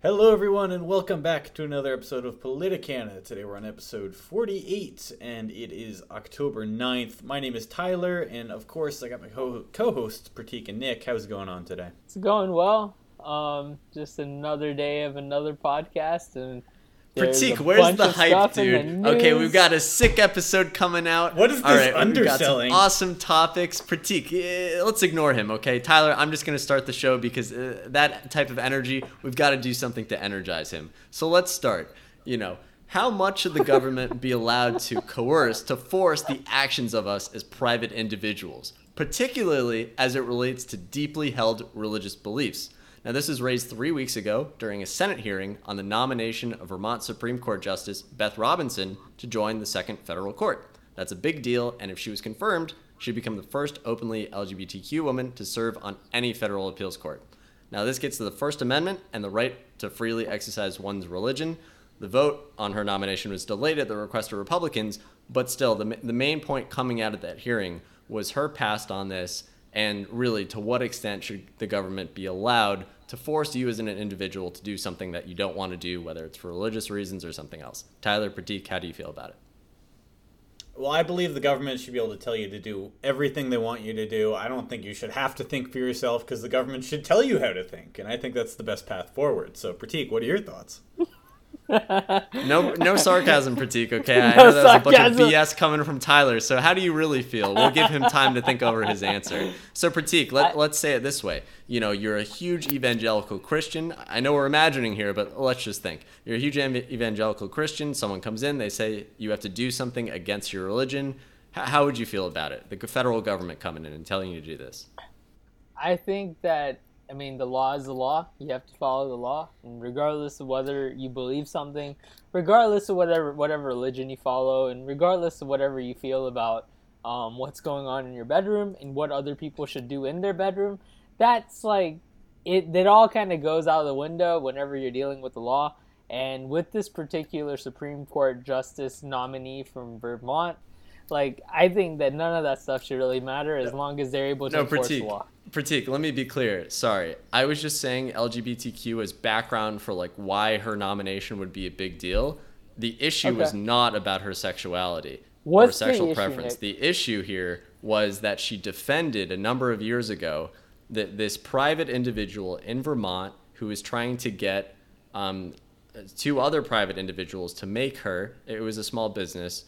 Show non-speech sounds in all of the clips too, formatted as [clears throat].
Hello, everyone, and welcome back to another episode of Politicana. Today we're on episode 48, and it is October 9th. My name is Tyler, and of course, I got my co hosts, Prateek and Nick. How's it going on today? It's going well. Um, just another day of another podcast, and Prateek, where's the hype, dude? The okay, we've got a sick episode coming out. What is this All right, underselling? awesome topics. Prateek, eh, let's ignore him, okay? Tyler, I'm just going to start the show because uh, that type of energy, we've got to do something to energize him. So let's start. You know, how much should the government be allowed to coerce, to force the actions of us as private individuals, particularly as it relates to deeply held religious beliefs? Now, this was raised three weeks ago during a Senate hearing on the nomination of Vermont Supreme Court Justice Beth Robinson to join the Second Federal Court. That's a big deal, and if she was confirmed, she'd become the first openly LGBTQ woman to serve on any federal appeals court. Now, this gets to the First Amendment and the right to freely exercise one's religion. The vote on her nomination was delayed at the request of Republicans, but still, the, the main point coming out of that hearing was her past on this and really to what extent should the government be allowed to force you as an individual to do something that you don't want to do, whether it's for religious reasons or something else. Tyler Prateek, how do you feel about it? Well, I believe the government should be able to tell you to do everything they want you to do. I don't think you should have to think for yourself because the government should tell you how to think. And I think that's the best path forward. So, Prateek, what are your thoughts? No, no sarcasm, Prateek. Okay, I [laughs] know that was a bunch of BS coming from Tyler. So, how do you really feel? We'll give him time to think over his answer. So, Prateek, let, let's say it this way. You know, you're a huge evangelical Christian. I know we're imagining here, but let's just think. You're a huge evangelical Christian. Someone comes in, they say you have to do something against your religion. how would you feel about it? The federal government coming in and telling you to do this. I think that I mean, the law is the law. You have to follow the law, and regardless of whether you believe something, regardless of whatever whatever religion you follow, and regardless of whatever you feel about um, what's going on in your bedroom and what other people should do in their bedroom, that's like it. It all kind of goes out of the window whenever you're dealing with the law. And with this particular Supreme Court justice nominee from Vermont, like I think that none of that stuff should really matter as long as they're able to no, enforce the law. Prateek, let me be clear. Sorry, I was just saying LGBTQ as background for like why her nomination would be a big deal. The issue okay. was not about her sexuality What's or sexual the preference. Issue, the issue here was that she defended a number of years ago that this private individual in Vermont who was trying to get um, two other private individuals to make her. It was a small business.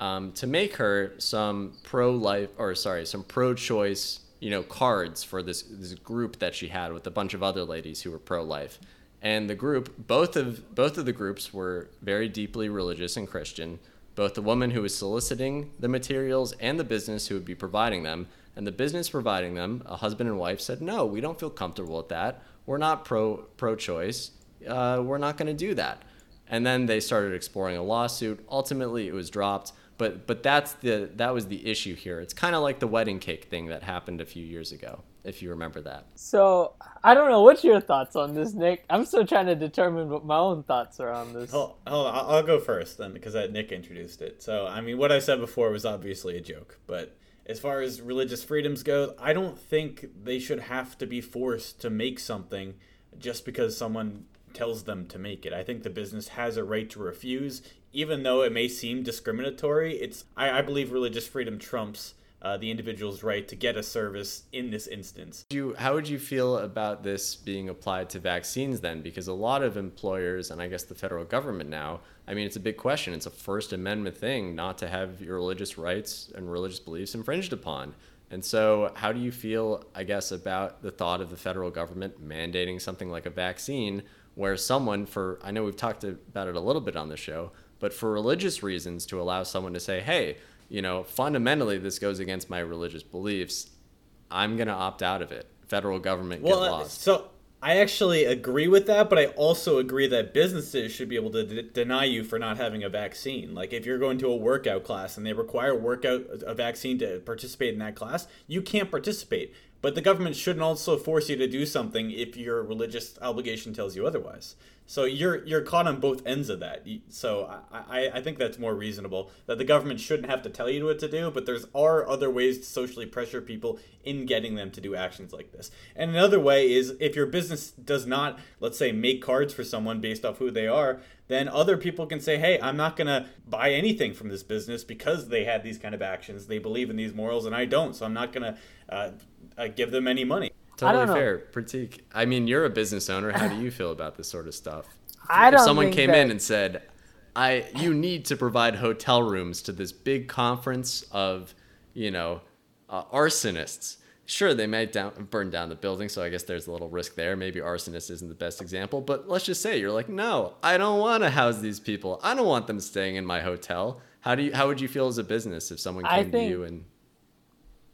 Um, to make her some pro life or sorry some pro choice you know, cards for this this group that she had with a bunch of other ladies who were pro life. And the group, both of both of the groups were very deeply religious and Christian. Both the woman who was soliciting the materials and the business who would be providing them. And the business providing them, a husband and wife, said, "No, we don't feel comfortable with that. We're not pro pro choice. Uh, we're not going to do that." And then they started exploring a lawsuit. Ultimately, it was dropped but but that's the that was the issue here. It's kind of like the wedding cake thing that happened a few years ago, if you remember that. So I don't know. What's your thoughts on this, Nick? I'm still trying to determine what my own thoughts are on this. Hold, hold on, I'll go first then because Nick introduced it. So I mean, what I said before was obviously a joke, but as far as religious freedoms go, I don't think they should have to be forced to make something just because someone tells them to make it. I think the business has a right to refuse, even though it may seem discriminatory. It's I, I believe religious freedom trumps uh, the individual's right to get a service in this instance. You, how would you feel about this being applied to vaccines then? Because a lot of employers, and I guess the federal government now, I mean, it's a big question. It's a First Amendment thing not to have your religious rights and religious beliefs infringed upon. And so, how do you feel, I guess, about the thought of the federal government mandating something like a vaccine where someone for I know we've talked about it a little bit on the show, but for religious reasons to allow someone to say, "Hey, you know, fundamentally this goes against my religious beliefs. I'm going to opt out of it." Federal government well, uh, get lost. So I actually agree with that, but I also agree that businesses should be able to d- deny you for not having a vaccine. Like if you're going to a workout class and they require workout a vaccine to participate in that class, you can't participate. But the government shouldn't also force you to do something if your religious obligation tells you otherwise. So you're you're caught on both ends of that. So I, I think that's more reasonable that the government shouldn't have to tell you what to do, but there's are other ways to socially pressure people in getting them to do actions like this. And another way is if your business does not, let's say, make cards for someone based off who they are, then other people can say, "Hey, I'm not going to buy anything from this business because they had these kind of actions. They believe in these morals, and I don't. So I'm not going to uh, uh, give them any money." Totally fair. Prateek, I mean, you're a business owner. How do you feel about this sort of stuff? [sighs] I don't if someone came that... in and said, "I, you need to provide hotel rooms to this big conference of, you know, uh, arsonists." Sure, they might down, burn down the building, so I guess there's a little risk there. Maybe arsonist isn't the best example, but let's just say you're like, no, I don't want to house these people. I don't want them staying in my hotel. How do you? How would you feel as a business if someone came think, to you and?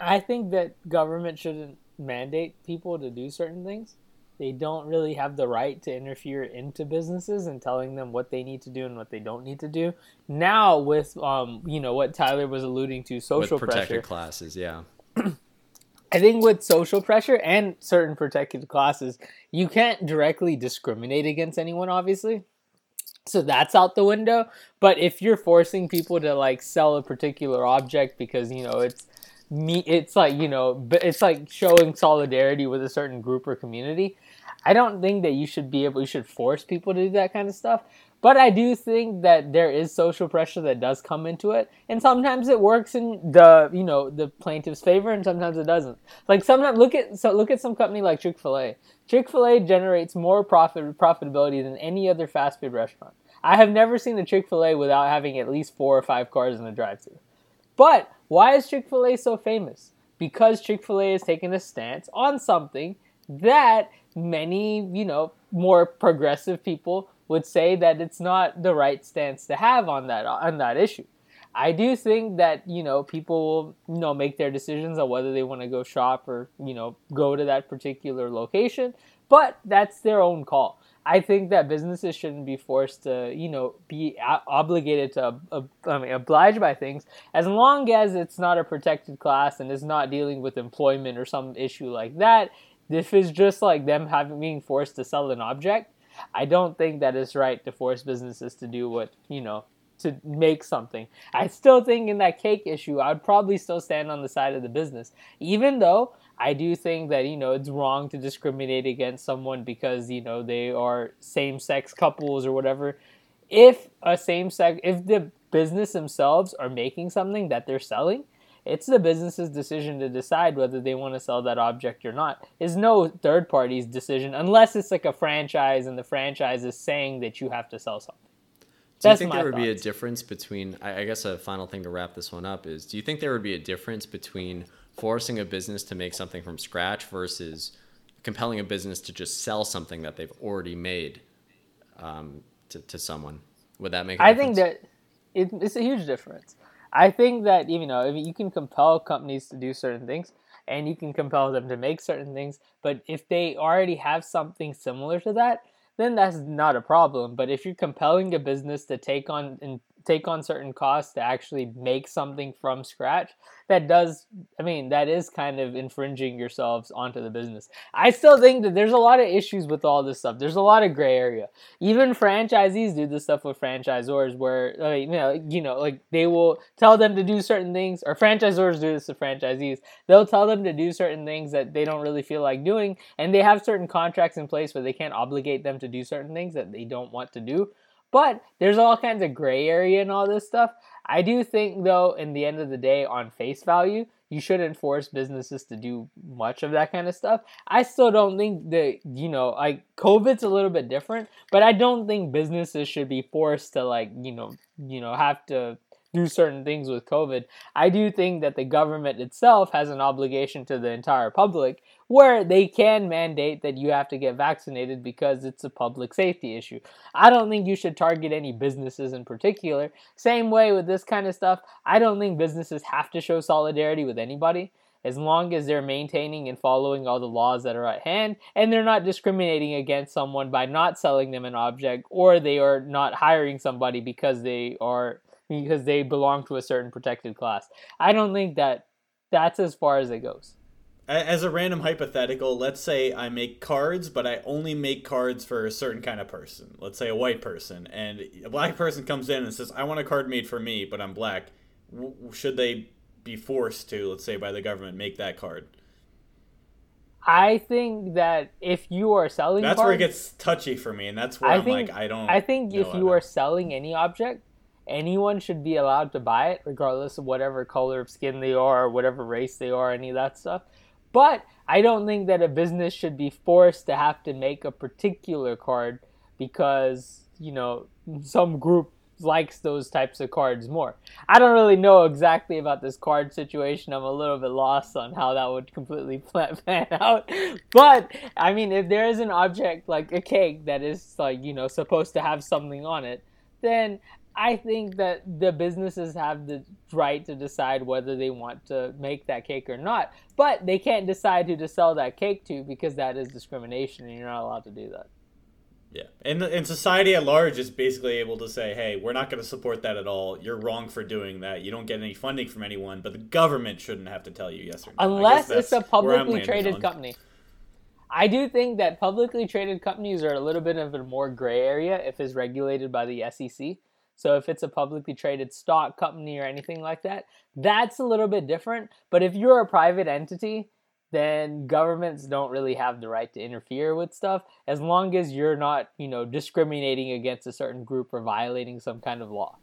I think that government shouldn't mandate people to do certain things. They don't really have the right to interfere into businesses and telling them what they need to do and what they don't need to do. Now, with um, you know what Tyler was alluding to, social with protected pressure classes, yeah. [clears throat] I think with social pressure and certain protected classes, you can't directly discriminate against anyone, obviously. So that's out the window. But if you're forcing people to like sell a particular object because you know it's me it's like you know but it's like showing solidarity with a certain group or community i don't think that you should be able you should force people to do that kind of stuff but i do think that there is social pressure that does come into it and sometimes it works in the you know the plaintiff's favor and sometimes it doesn't. Like sometimes look at so look at some company like chick-fil-a. Chick-fil-a generates more profit profitability than any other fast food restaurant. I have never seen a chick-fil-a without having at least four or five cars in the drive-thru. But why is Chick fil A so famous? Because Chick fil A has taken a stance on something that many, you know, more progressive people would say that it's not the right stance to have on that on that issue. I do think that you know people will you know make their decisions on whether they want to go shop or you know go to that particular location, but that's their own call. I think that businesses shouldn't be forced to, you know, be obligated to, I mean, oblige by things as long as it's not a protected class and is not dealing with employment or some issue like that. If it's just like them having being forced to sell an object, I don't think that it's right to force businesses to do what you know to make something. I still think in that cake issue, I'd probably still stand on the side of the business, even though I do think that you know it's wrong to discriminate against someone because you know they are same-sex couples or whatever. If a same-sex, if the business themselves are making something that they're selling, it's the business's decision to decide whether they want to sell that object or not. It's no third party's decision unless it's like a franchise and the franchise is saying that you have to sell something. Do you think there would thoughts. be a difference between? I guess a final thing to wrap this one up is: Do you think there would be a difference between forcing a business to make something from scratch versus compelling a business to just sell something that they've already made um, to, to someone. Would that make? I think that it, it's a huge difference. I think that you know if you can compel companies to do certain things and you can compel them to make certain things, but if they already have something similar to that, then that's not a problem. But if you're compelling a business to take on and take on certain costs to actually make something from scratch that does i mean that is kind of infringing yourselves onto the business. I still think that there's a lot of issues with all this stuff. There's a lot of gray area. Even franchisees do this stuff with franchisors where like, you know you know like they will tell them to do certain things or franchisors do this to franchisees. They'll tell them to do certain things that they don't really feel like doing and they have certain contracts in place where they can't obligate them to do certain things that they don't want to do but there's all kinds of gray area and all this stuff. I do think, though, in the end of the day, on face value, you shouldn't force businesses to do much of that kind of stuff. I still don't think that, you know, like COVID's a little bit different, but I don't think businesses should be forced to, like, you know, you know, have to do certain things with COVID. I do think that the government itself has an obligation to the entire public where they can mandate that you have to get vaccinated because it's a public safety issue. I don't think you should target any businesses in particular. Same way with this kind of stuff, I don't think businesses have to show solidarity with anybody as long as they're maintaining and following all the laws that are at hand and they're not discriminating against someone by not selling them an object or they are not hiring somebody because they are because they belong to a certain protected class. I don't think that that's as far as it goes. As a random hypothetical, let's say I make cards, but I only make cards for a certain kind of person. Let's say a white person, and a black person comes in and says, "I want a card made for me, but I'm black." W- should they be forced to, let's say, by the government, make that card? I think that if you are selling, that's cards, where it gets touchy for me, and that's where I am like, I don't. I think if you are selling any object, anyone should be allowed to buy it, regardless of whatever color of skin they are, or whatever race they are, any of that stuff. But I don't think that a business should be forced to have to make a particular card because you know some group likes those types of cards more. I don't really know exactly about this card situation. I'm a little bit lost on how that would completely [laughs] plan out. But I mean, if there is an object like a cake that is like, you know, supposed to have something on it, then I think that the businesses have the right to decide whether they want to make that cake or not. But they can't decide who to sell that cake to because that is discrimination and you're not allowed to do that. Yeah, and and society at large is basically able to say, "Hey, we're not going to support that at all. You're wrong for doing that. You don't get any funding from anyone, but the government shouldn't have to tell you yes or no." Unless it's a publicly traded on. company. I do think that publicly traded companies are a little bit of a more gray area if it's regulated by the SEC. So if it's a publicly traded stock company or anything like that, that's a little bit different. But if you're a private entity, then governments don't really have the right to interfere with stuff as long as you're not, you know, discriminating against a certain group or violating some kind of law.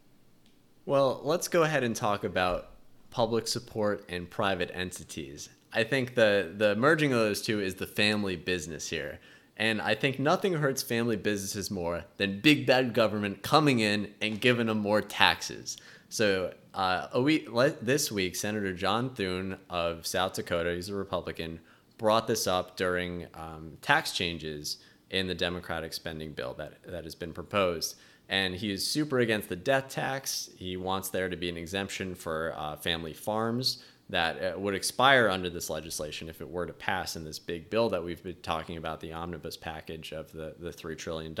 Well, let's go ahead and talk about public support and private entities. I think the the merging of those two is the family business here. And I think nothing hurts family businesses more than big bad government coming in and giving them more taxes. So uh, week this week, Senator John Thune of South Dakota, he's a Republican, brought this up during um, tax changes in the Democratic spending bill that that has been proposed. And he is super against the death tax. He wants there to be an exemption for uh, family farms that uh, would expire under this legislation if it were to pass in this big bill that we've been talking about, the omnibus package of the, the $3 trillion,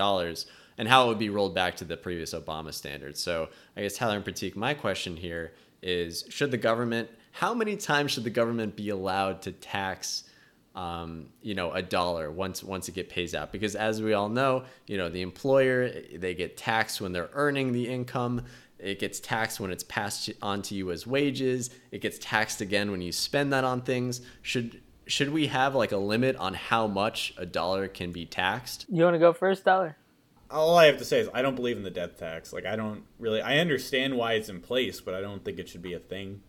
and how it would be rolled back to the previous Obama standards. So I guess, Tyler and Prateek, my question here is should the government, how many times should the government be allowed to tax? Um, you know, a dollar once once it get pays out because as we all know, you know, the employer they get taxed when they're earning the income. It gets taxed when it's passed on to you as wages. It gets taxed again when you spend that on things. Should should we have like a limit on how much a dollar can be taxed? You want to go first, dollar? All I have to say is I don't believe in the death tax. Like I don't really I understand why it's in place, but I don't think it should be a thing.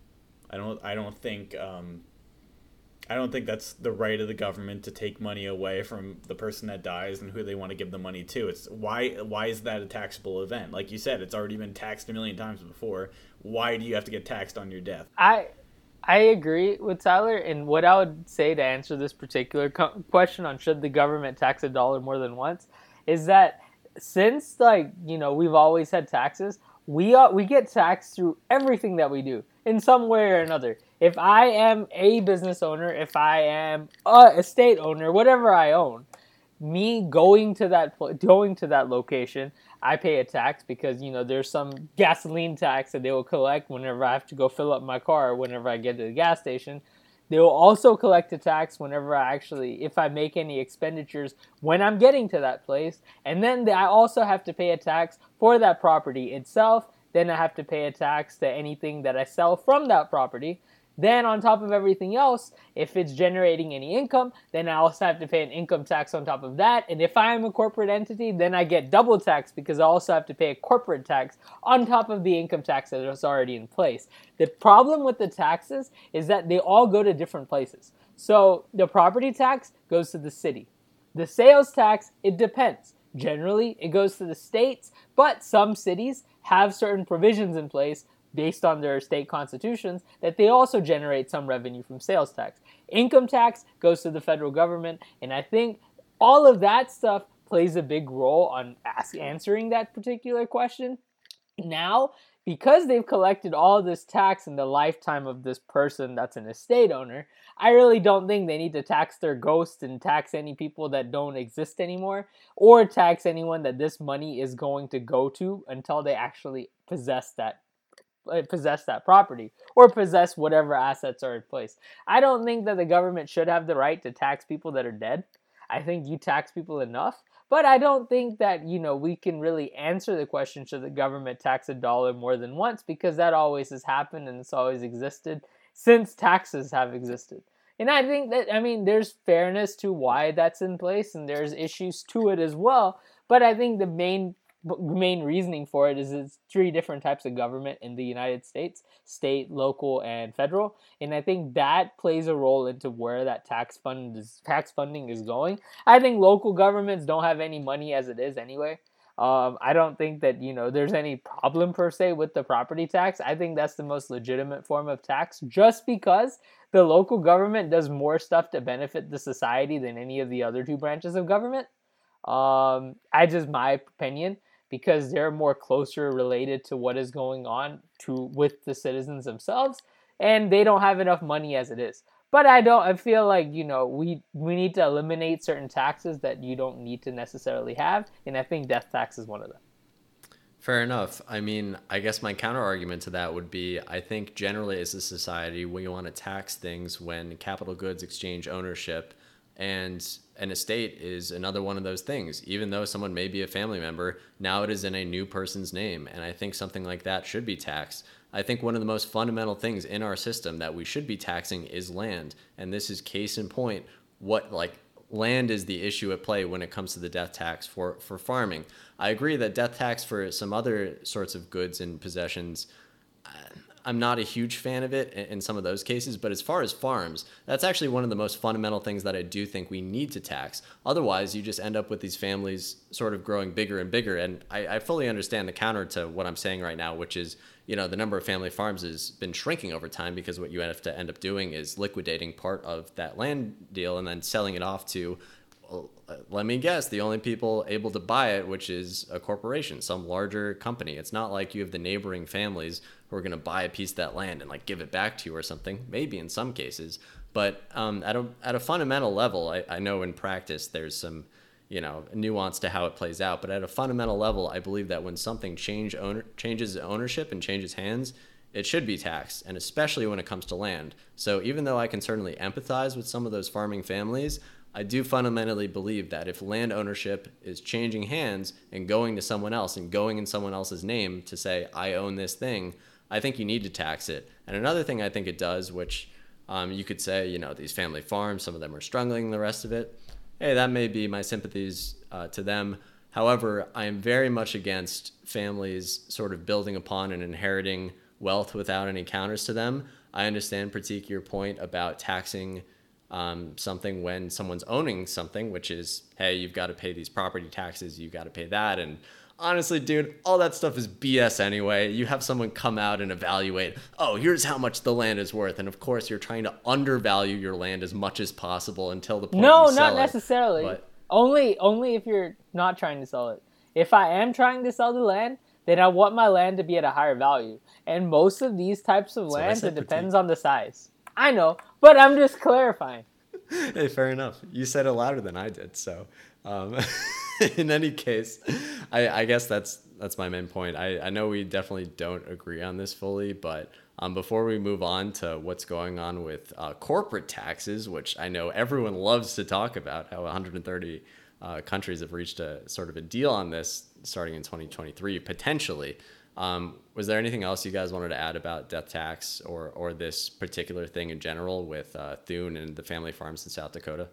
I don't I don't think um, I don't think that's the right of the government to take money away from the person that dies and who they want to give the money to. It's why why is that a taxable event? Like you said, it's already been taxed a million times before. Why do you have to get taxed on your death? I I agree with Tyler, and what I would say to answer this particular co- question on should the government tax a dollar more than once is that since like you know we've always had taxes, we are, we get taxed through everything that we do in some way or another if I am a business owner, if I am a estate owner, whatever I own, me going to that going to that location, I pay a tax because you know there's some gasoline tax that they will collect whenever I have to go fill up my car whenever I get to the gas station. They will also collect a tax whenever I actually, if I make any expenditures when I'm getting to that place. And then I also have to pay a tax for that property itself. Then I have to pay a tax to anything that I sell from that property. Then, on top of everything else, if it's generating any income, then I also have to pay an income tax on top of that. And if I'm a corporate entity, then I get double tax because I also have to pay a corporate tax on top of the income tax that is already in place. The problem with the taxes is that they all go to different places. So, the property tax goes to the city, the sales tax, it depends. Generally, it goes to the states, but some cities have certain provisions in place based on their state constitutions that they also generate some revenue from sales tax. Income tax goes to the federal government, and I think all of that stuff plays a big role on ask, answering that particular question. Now, because they've collected all this tax in the lifetime of this person that's an estate owner, I really don't think they need to tax their ghosts and tax any people that don't exist anymore, or tax anyone that this money is going to go to until they actually possess that Uh, possess that property or possess whatever assets are in place. I don't think that the government should have the right to tax people that are dead. I think you tax people enough, but I don't think that, you know, we can really answer the question should the government tax a dollar more than once because that always has happened and it's always existed since taxes have existed. And I think that, I mean, there's fairness to why that's in place and there's issues to it as well. But I think the main main reasoning for it is it's three different types of government in the United States state, local, and federal. And I think that plays a role into where that tax fund is, tax funding is going. I think local governments don't have any money as it is anyway. Um, I don't think that you know there's any problem per se with the property tax. I think that's the most legitimate form of tax, just because the local government does more stuff to benefit the society than any of the other two branches of government. Um, I just my opinion because they're more closer related to what is going on to with the citizens themselves, and they don't have enough money as it is. But I don't. I feel like you know we we need to eliminate certain taxes that you don't need to necessarily have, and I think death tax is one of them. Fair enough. I mean, I guess my counter argument to that would be I think generally as a society, we want to tax things when capital goods exchange ownership and an estate is another one of those things. Even though someone may be a family member, now it is in a new person's name. And I think something like that should be taxed. I think one of the most fundamental things in our system that we should be taxing is land. And this is case in point what like land is the issue at play when it comes to the death tax for, for farming. I agree that death tax for some other sorts of goods and possessions I'm not a huge fan of it in some of those cases, but as far as farms, that's actually one of the most fundamental things that I do think we need to tax. Otherwise, you just end up with these families sort of growing bigger and bigger. And I, I fully understand the counter to what I'm saying right now, which is, you know, the number of family farms has been shrinking over time because what you have to end up doing is liquidating part of that land deal and then selling it off to uh, let me guess, the only people able to buy it, which is a corporation, some larger company. It's not like you have the neighboring families who are going to buy a piece of that land and like give it back to you or something. Maybe in some cases, but um, at a at a fundamental level, I, I know in practice there's some you know nuance to how it plays out. But at a fundamental level, I believe that when something change owner changes ownership and changes hands, it should be taxed, and especially when it comes to land. So even though I can certainly empathize with some of those farming families, I do fundamentally believe that if land ownership is changing hands and going to someone else and going in someone else's name to say, I own this thing, I think you need to tax it. And another thing I think it does, which um, you could say, you know, these family farms, some of them are struggling, the rest of it. Hey, that may be my sympathies uh, to them. However, I am very much against families sort of building upon and inheriting wealth without any counters to them. I understand, Prateek, your point about taxing um, something when someone's owning something, which is, hey, you've got to pay these property taxes, you've got to pay that. And honestly, dude, all that stuff is BS anyway. You have someone come out and evaluate, oh, here's how much the land is worth. And of course, you're trying to undervalue your land as much as possible until the point No, not necessarily. But, only only if you're not trying to sell it. If I am trying to sell the land, then I want my land to be at a higher value. And most of these types of lands, it depends on the size. I know, but I'm just clarifying. [laughs] hey, fair enough. You said it louder than I did, so. Um, [laughs] [laughs] in any case, I, I, guess that's that's my main point. I, I know we definitely don't agree on this fully, but um, before we move on to what's going on with uh, corporate taxes, which I know everyone loves to talk about, how 130 uh, countries have reached a sort of a deal on this starting in 2023 potentially. Um, was there anything else you guys wanted to add about death tax or or this particular thing in general with uh, Thune and the family farms in South Dakota?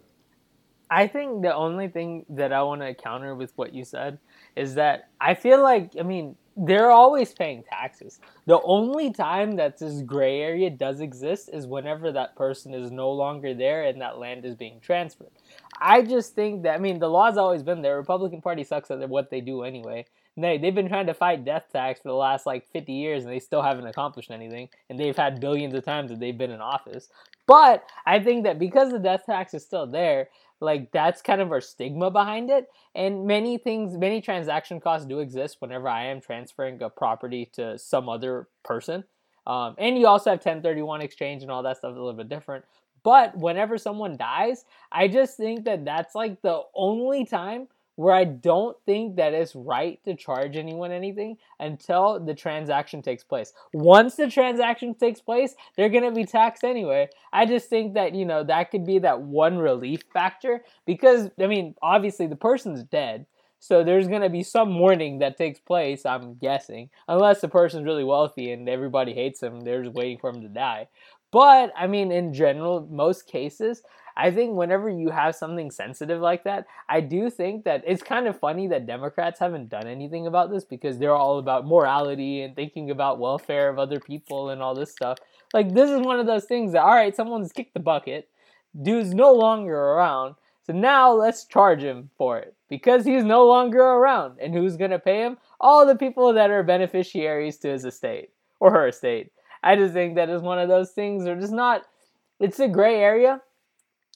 I think the only thing that I want to counter with what you said is that I feel like I mean they're always paying taxes. The only time that this gray area does exist is whenever that person is no longer there and that land is being transferred. I just think that I mean the law's always been there. Republican Party sucks at what they do anyway. They they've been trying to fight death tax for the last like 50 years and they still haven't accomplished anything. And they've had billions of times that they've been in office. But I think that because the death tax is still there, like that's kind of our stigma behind it. And many things, many transaction costs do exist whenever I am transferring a property to some other person. Um, and you also have 1031 exchange and all that stuff a little bit different. But whenever someone dies, I just think that that's like the only time where I don't think that it's right to charge anyone anything until the transaction takes place. Once the transaction takes place, they're going to be taxed anyway. I just think that, you know, that could be that one relief factor because, I mean, obviously the person's dead. So there's going to be some mourning that takes place, I'm guessing, unless the person's really wealthy and everybody hates him. They're just waiting for him to die. But I mean, in general, most cases, I think whenever you have something sensitive like that, I do think that it's kind of funny that Democrats haven't done anything about this because they're all about morality and thinking about welfare of other people and all this stuff. Like, this is one of those things that, all right, someone's kicked the bucket, dude's no longer around, so now let's charge him for it because he's no longer around. And who's going to pay him? All the people that are beneficiaries to his estate or her estate. I just think that is one of those things are just not. It's a gray area.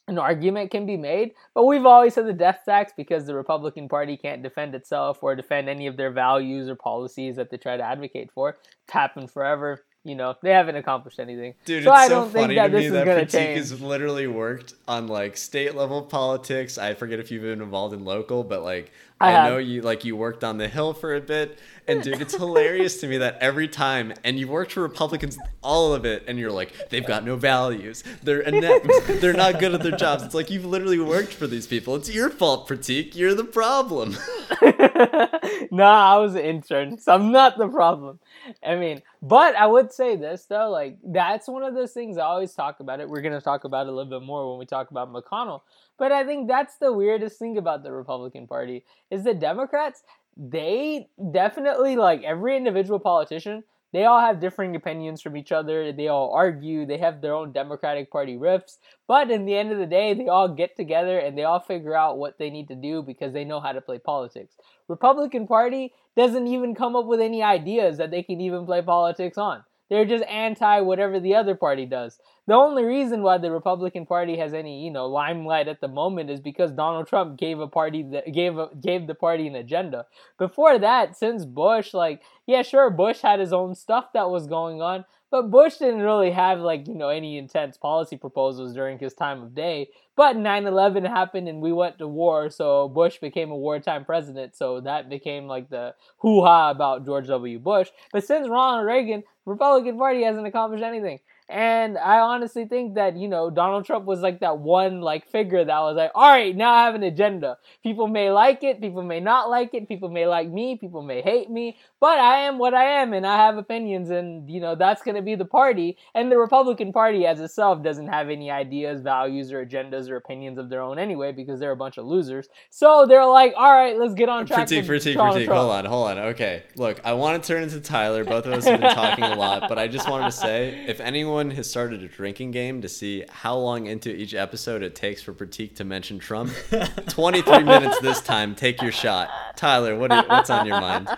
An argument can be made, but we've always had the death tax because the Republican Party can't defend itself or defend any of their values or policies that they try to advocate for. It's happened forever you know, they haven't accomplished anything. Dude, so it's I don't so funny to me that Prateek has literally worked on like state level politics. I forget if you've been involved in local, but like I, I know you like you worked on the Hill for a bit, and dude, it's hilarious to me that every time, and you worked for Republicans all of it, and you're like, they've got no values, they're inept, [laughs] they're not good at their jobs. It's like you've literally worked for these people. It's your fault, Prateek. You're the problem. [laughs] nah, I was an intern, so I'm not the problem. I mean, but I would say this though, like that's one of those things I always talk about it. We're gonna talk about it a little bit more when we talk about McConnell. But I think that's the weirdest thing about the Republican Party is the Democrats, they definitely like every individual politician, they all have differing opinions from each other. They all argue. They have their own Democratic Party riffs. But in the end of the day, they all get together and they all figure out what they need to do because they know how to play politics. Republican Party doesn't even come up with any ideas that they can even play politics on. They're just anti whatever the other party does. The only reason why the Republican Party has any, you know, limelight at the moment is because Donald Trump gave a party that gave a, gave the party an agenda. Before that, since Bush, like, yeah, sure, Bush had his own stuff that was going on, but Bush didn't really have like, you know, any intense policy proposals during his time of day. But 9/11 happened and we went to war, so Bush became a wartime president. So that became like the hoo-ha about George W. Bush. But since Ronald Reagan, Republican Party hasn't accomplished anything. And I honestly think that, you know, Donald Trump was like that one like figure that was like, all right, now I have an agenda. People may like it, people may not like it, people may like me, people may hate me, but I am what I am and I have opinions and, you know, that's going to be the party. And the Republican Party as itself doesn't have any ideas, values, or agendas or opinions of their own anyway because they're a bunch of losers. So they're like, all right, let's get on track. Prateek, Prateek, Prateek, hold on, hold on. Okay, look, I want to turn into Tyler. Both of us have been talking a lot, but I just wanted to say if anyone anyone has started a drinking game to see how long into each episode it takes for Prateek to mention Trump, [laughs] 23 minutes this time. Take your shot. Tyler, what are, what's on your mind? [laughs]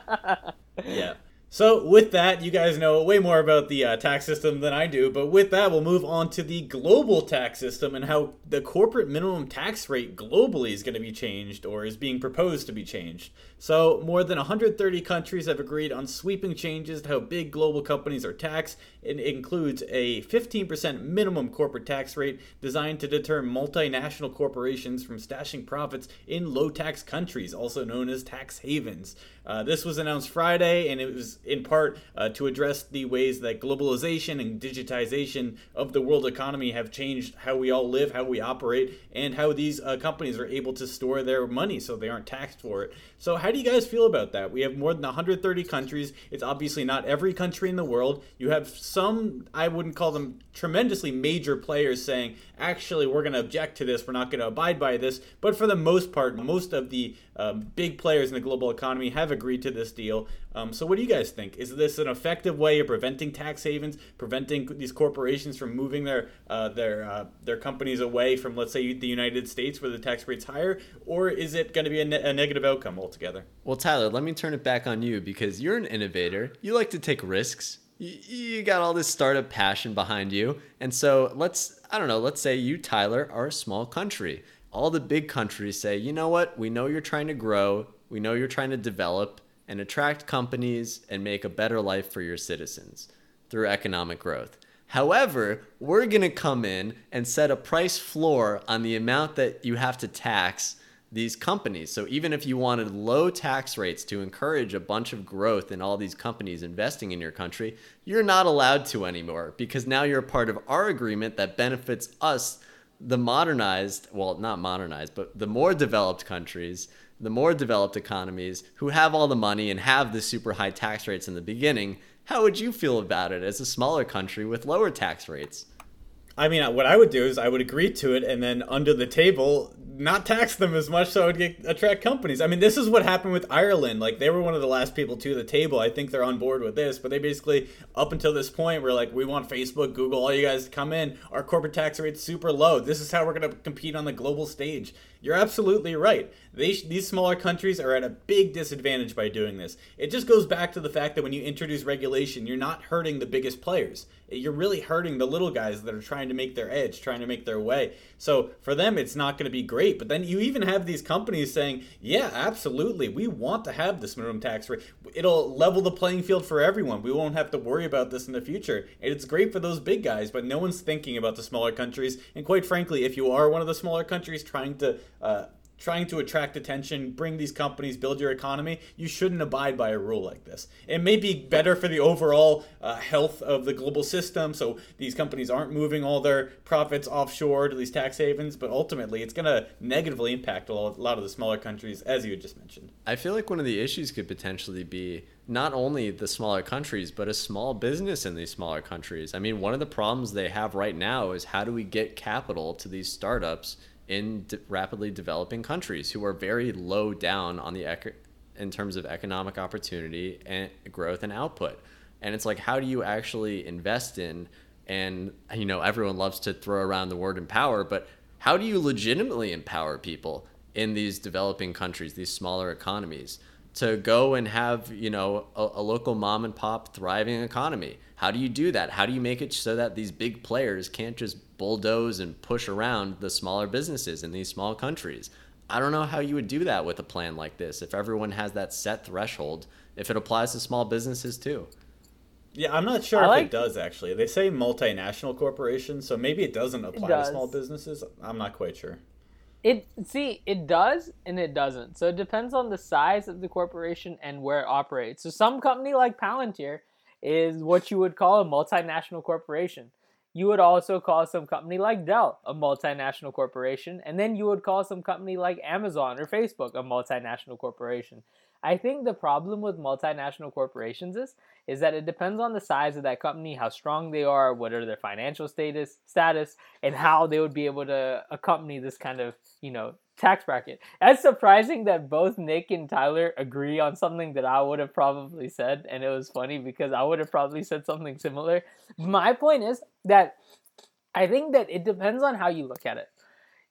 Yeah. So, with that, you guys know way more about the uh, tax system than I do, but with that, we'll move on to the global tax system and how the corporate minimum tax rate globally is going to be changed or is being proposed to be changed. So, more than 130 countries have agreed on sweeping changes to how big global companies are taxed. It includes a 15% minimum corporate tax rate designed to deter multinational corporations from stashing profits in low tax countries, also known as tax havens. Uh, this was announced Friday, and it was in part uh, to address the ways that globalization and digitization of the world economy have changed how we all live, how we operate, and how these uh, companies are able to store their money so they aren't taxed for it. So, how do you guys feel about that? We have more than 130 countries. It's obviously not every country in the world. You have some, I wouldn't call them tremendously major players saying, actually, we're going to object to this, we're not going to abide by this. But for the most part, most of the um, big players in the global economy have agreed to this deal. Um, so, what do you guys think? Is this an effective way of preventing tax havens, preventing these corporations from moving their uh, their uh, their companies away from, let's say, the United States, where the tax rate's higher, or is it going to be a, ne- a negative outcome altogether? Well, Tyler, let me turn it back on you because you're an innovator. You like to take risks. You, you got all this startup passion behind you, and so let's I don't know. Let's say you, Tyler, are a small country all the big countries say, you know what, we know you're trying to grow, we know you're trying to develop and attract companies and make a better life for your citizens through economic growth. However, we're going to come in and set a price floor on the amount that you have to tax these companies. So even if you wanted low tax rates to encourage a bunch of growth in all these companies investing in your country, you're not allowed to anymore because now you're part of our agreement that benefits us, the modernized, well, not modernized, but the more developed countries, the more developed economies who have all the money and have the super high tax rates in the beginning. How would you feel about it as a smaller country with lower tax rates? I mean, what I would do is I would agree to it and then under the table not tax them as much so it would get, attract companies. I mean, this is what happened with Ireland. Like they were one of the last people to the table. I think they're on board with this, but they basically up until this point were like, we want Facebook, Google, all you guys to come in. Our corporate tax rate's super low. This is how we're going to compete on the global stage. You're absolutely right. They, these smaller countries are at a big disadvantage by doing this. It just goes back to the fact that when you introduce regulation, you're not hurting the biggest players. You're really hurting the little guys that are trying to make their edge, trying to make their way. So for them, it's not going to be great. But then you even have these companies saying, yeah, absolutely, we want to have this minimum tax rate. It'll level the playing field for everyone. We won't have to worry about this in the future. And it's great for those big guys, but no one's thinking about the smaller countries. And quite frankly, if you are one of the smaller countries trying to uh, trying to attract attention, bring these companies, build your economy, you shouldn't abide by a rule like this. It may be better for the overall uh, health of the global system, so these companies aren't moving all their profits offshore to these tax havens, but ultimately it's going to negatively impact a lot of the smaller countries, as you just mentioned. I feel like one of the issues could potentially be not only the smaller countries, but a small business in these smaller countries. I mean, one of the problems they have right now is how do we get capital to these startups in de- rapidly developing countries who are very low down on the ec- in terms of economic opportunity and growth and output. And it's like, how do you actually invest in? And you know, everyone loves to throw around the word empower, but how do you legitimately empower people in these developing countries, these smaller economies? to go and have you know a, a, local mom and pop thriving economy how do you do that how do you make it so that these big players can't just bulldoze and push around the smaller businesses in these small countries i don't know how you would do that with a plan like this if everyone has that set threshold if it applies to small businesses too yeah, I'm not sure I if like, it does actually. They say multinational corporations, so maybe it doesn't apply it does. to small businesses. I'm not quite sure. It see it does and it doesn't. So it depends on the size of the corporation and where it operates. So some company like Palantir is what you would call a multinational corporation. You would also call some company like Dell a multinational corporation, and then you would call some company like Amazon or Facebook a multinational corporation. I think the problem with multinational corporations is is that it depends on the size of that company, how strong they are, what are their financial status status, and how they would be able to accompany this kind of, you know, tax bracket. It's surprising that both Nick and Tyler agree on something that I would have probably said, and it was funny because I would have probably said something similar. My point is that I think that it depends on how you look at it.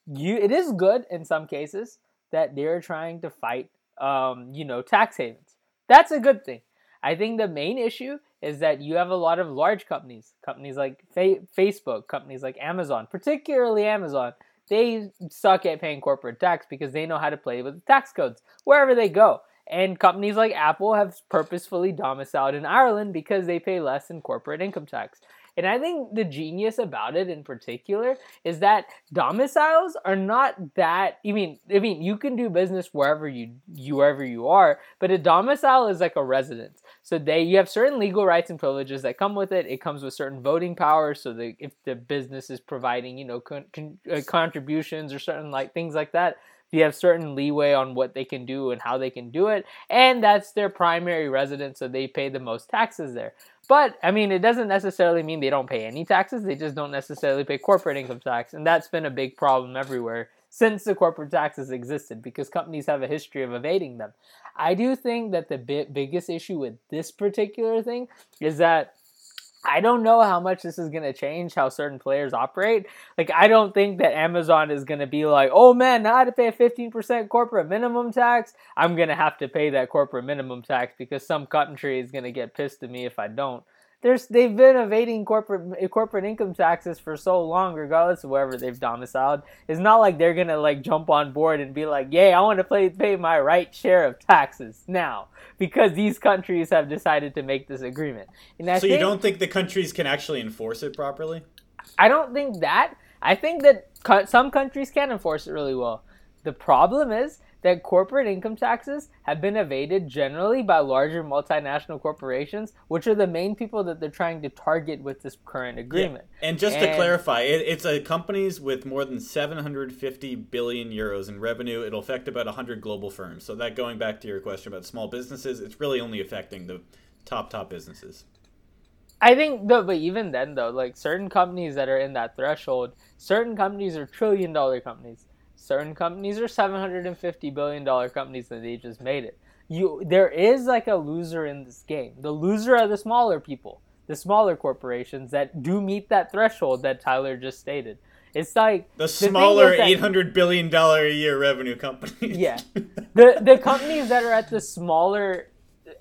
You it is good in some cases that they're trying to fight um, you know, tax havens. That's a good thing. I think the main issue is that you have a lot of large companies, companies like Fa- Facebook, companies like Amazon, particularly Amazon. They suck at paying corporate tax because they know how to play with the tax codes wherever they go. And companies like Apple have purposefully domiciled in Ireland because they pay less in corporate income tax. And I think the genius about it in particular is that domiciles are not that I mean I mean you can do business wherever you you wherever you are, but a domicile is like a residence. So they you have certain legal rights and privileges that come with it. It comes with certain voting powers. So that if the business is providing you know con, con, uh, contributions or certain like things like that, you have certain leeway on what they can do and how they can do it and that's their primary residence so they pay the most taxes there but I mean, it doesn't necessarily mean they don't pay any taxes. They just don't necessarily pay corporate income tax, and that's been a big problem everywhere since the corporate taxes existed because companies have a history of evading them. I do think that the biggest issue with this particular thing is that I don't know how much this is going to change how certain players operate. Like, I don't think that Amazon is going to be like, oh man, now I have to pay a 15% corporate minimum tax. I'm going to have to pay that corporate minimum tax because some country is going to get pissed at me if I don't there's they've been evading corporate corporate income taxes for so long, regardless of wherever they've domiciled. It's not like they're gonna like jump on board and be like, "Yay, I want to pay pay my right share of taxes now," because these countries have decided to make this agreement. And I so you don't think the countries can actually enforce it properly? I don't think that. I think that some countries can enforce it really well. The problem is that corporate income taxes have been evaded generally by larger multinational corporations, which are the main people that they're trying to target with this current agreement. Yeah. And just and, to clarify, it, it's a companies with more than 750 billion euros in revenue. It'll affect about 100 global firms. So that going back to your question about small businesses, it's really only affecting the top top businesses. I think though, but even then though, like certain companies that are in that threshold, certain companies are trillion dollar companies certain companies are 750 billion dollar companies that they just made it you there is like a loser in this game the loser are the smaller people the smaller corporations that do meet that threshold that tyler just stated it's like the, the smaller eight hundred billion dollar a year revenue companies. yeah, [laughs] the the companies that are at the smaller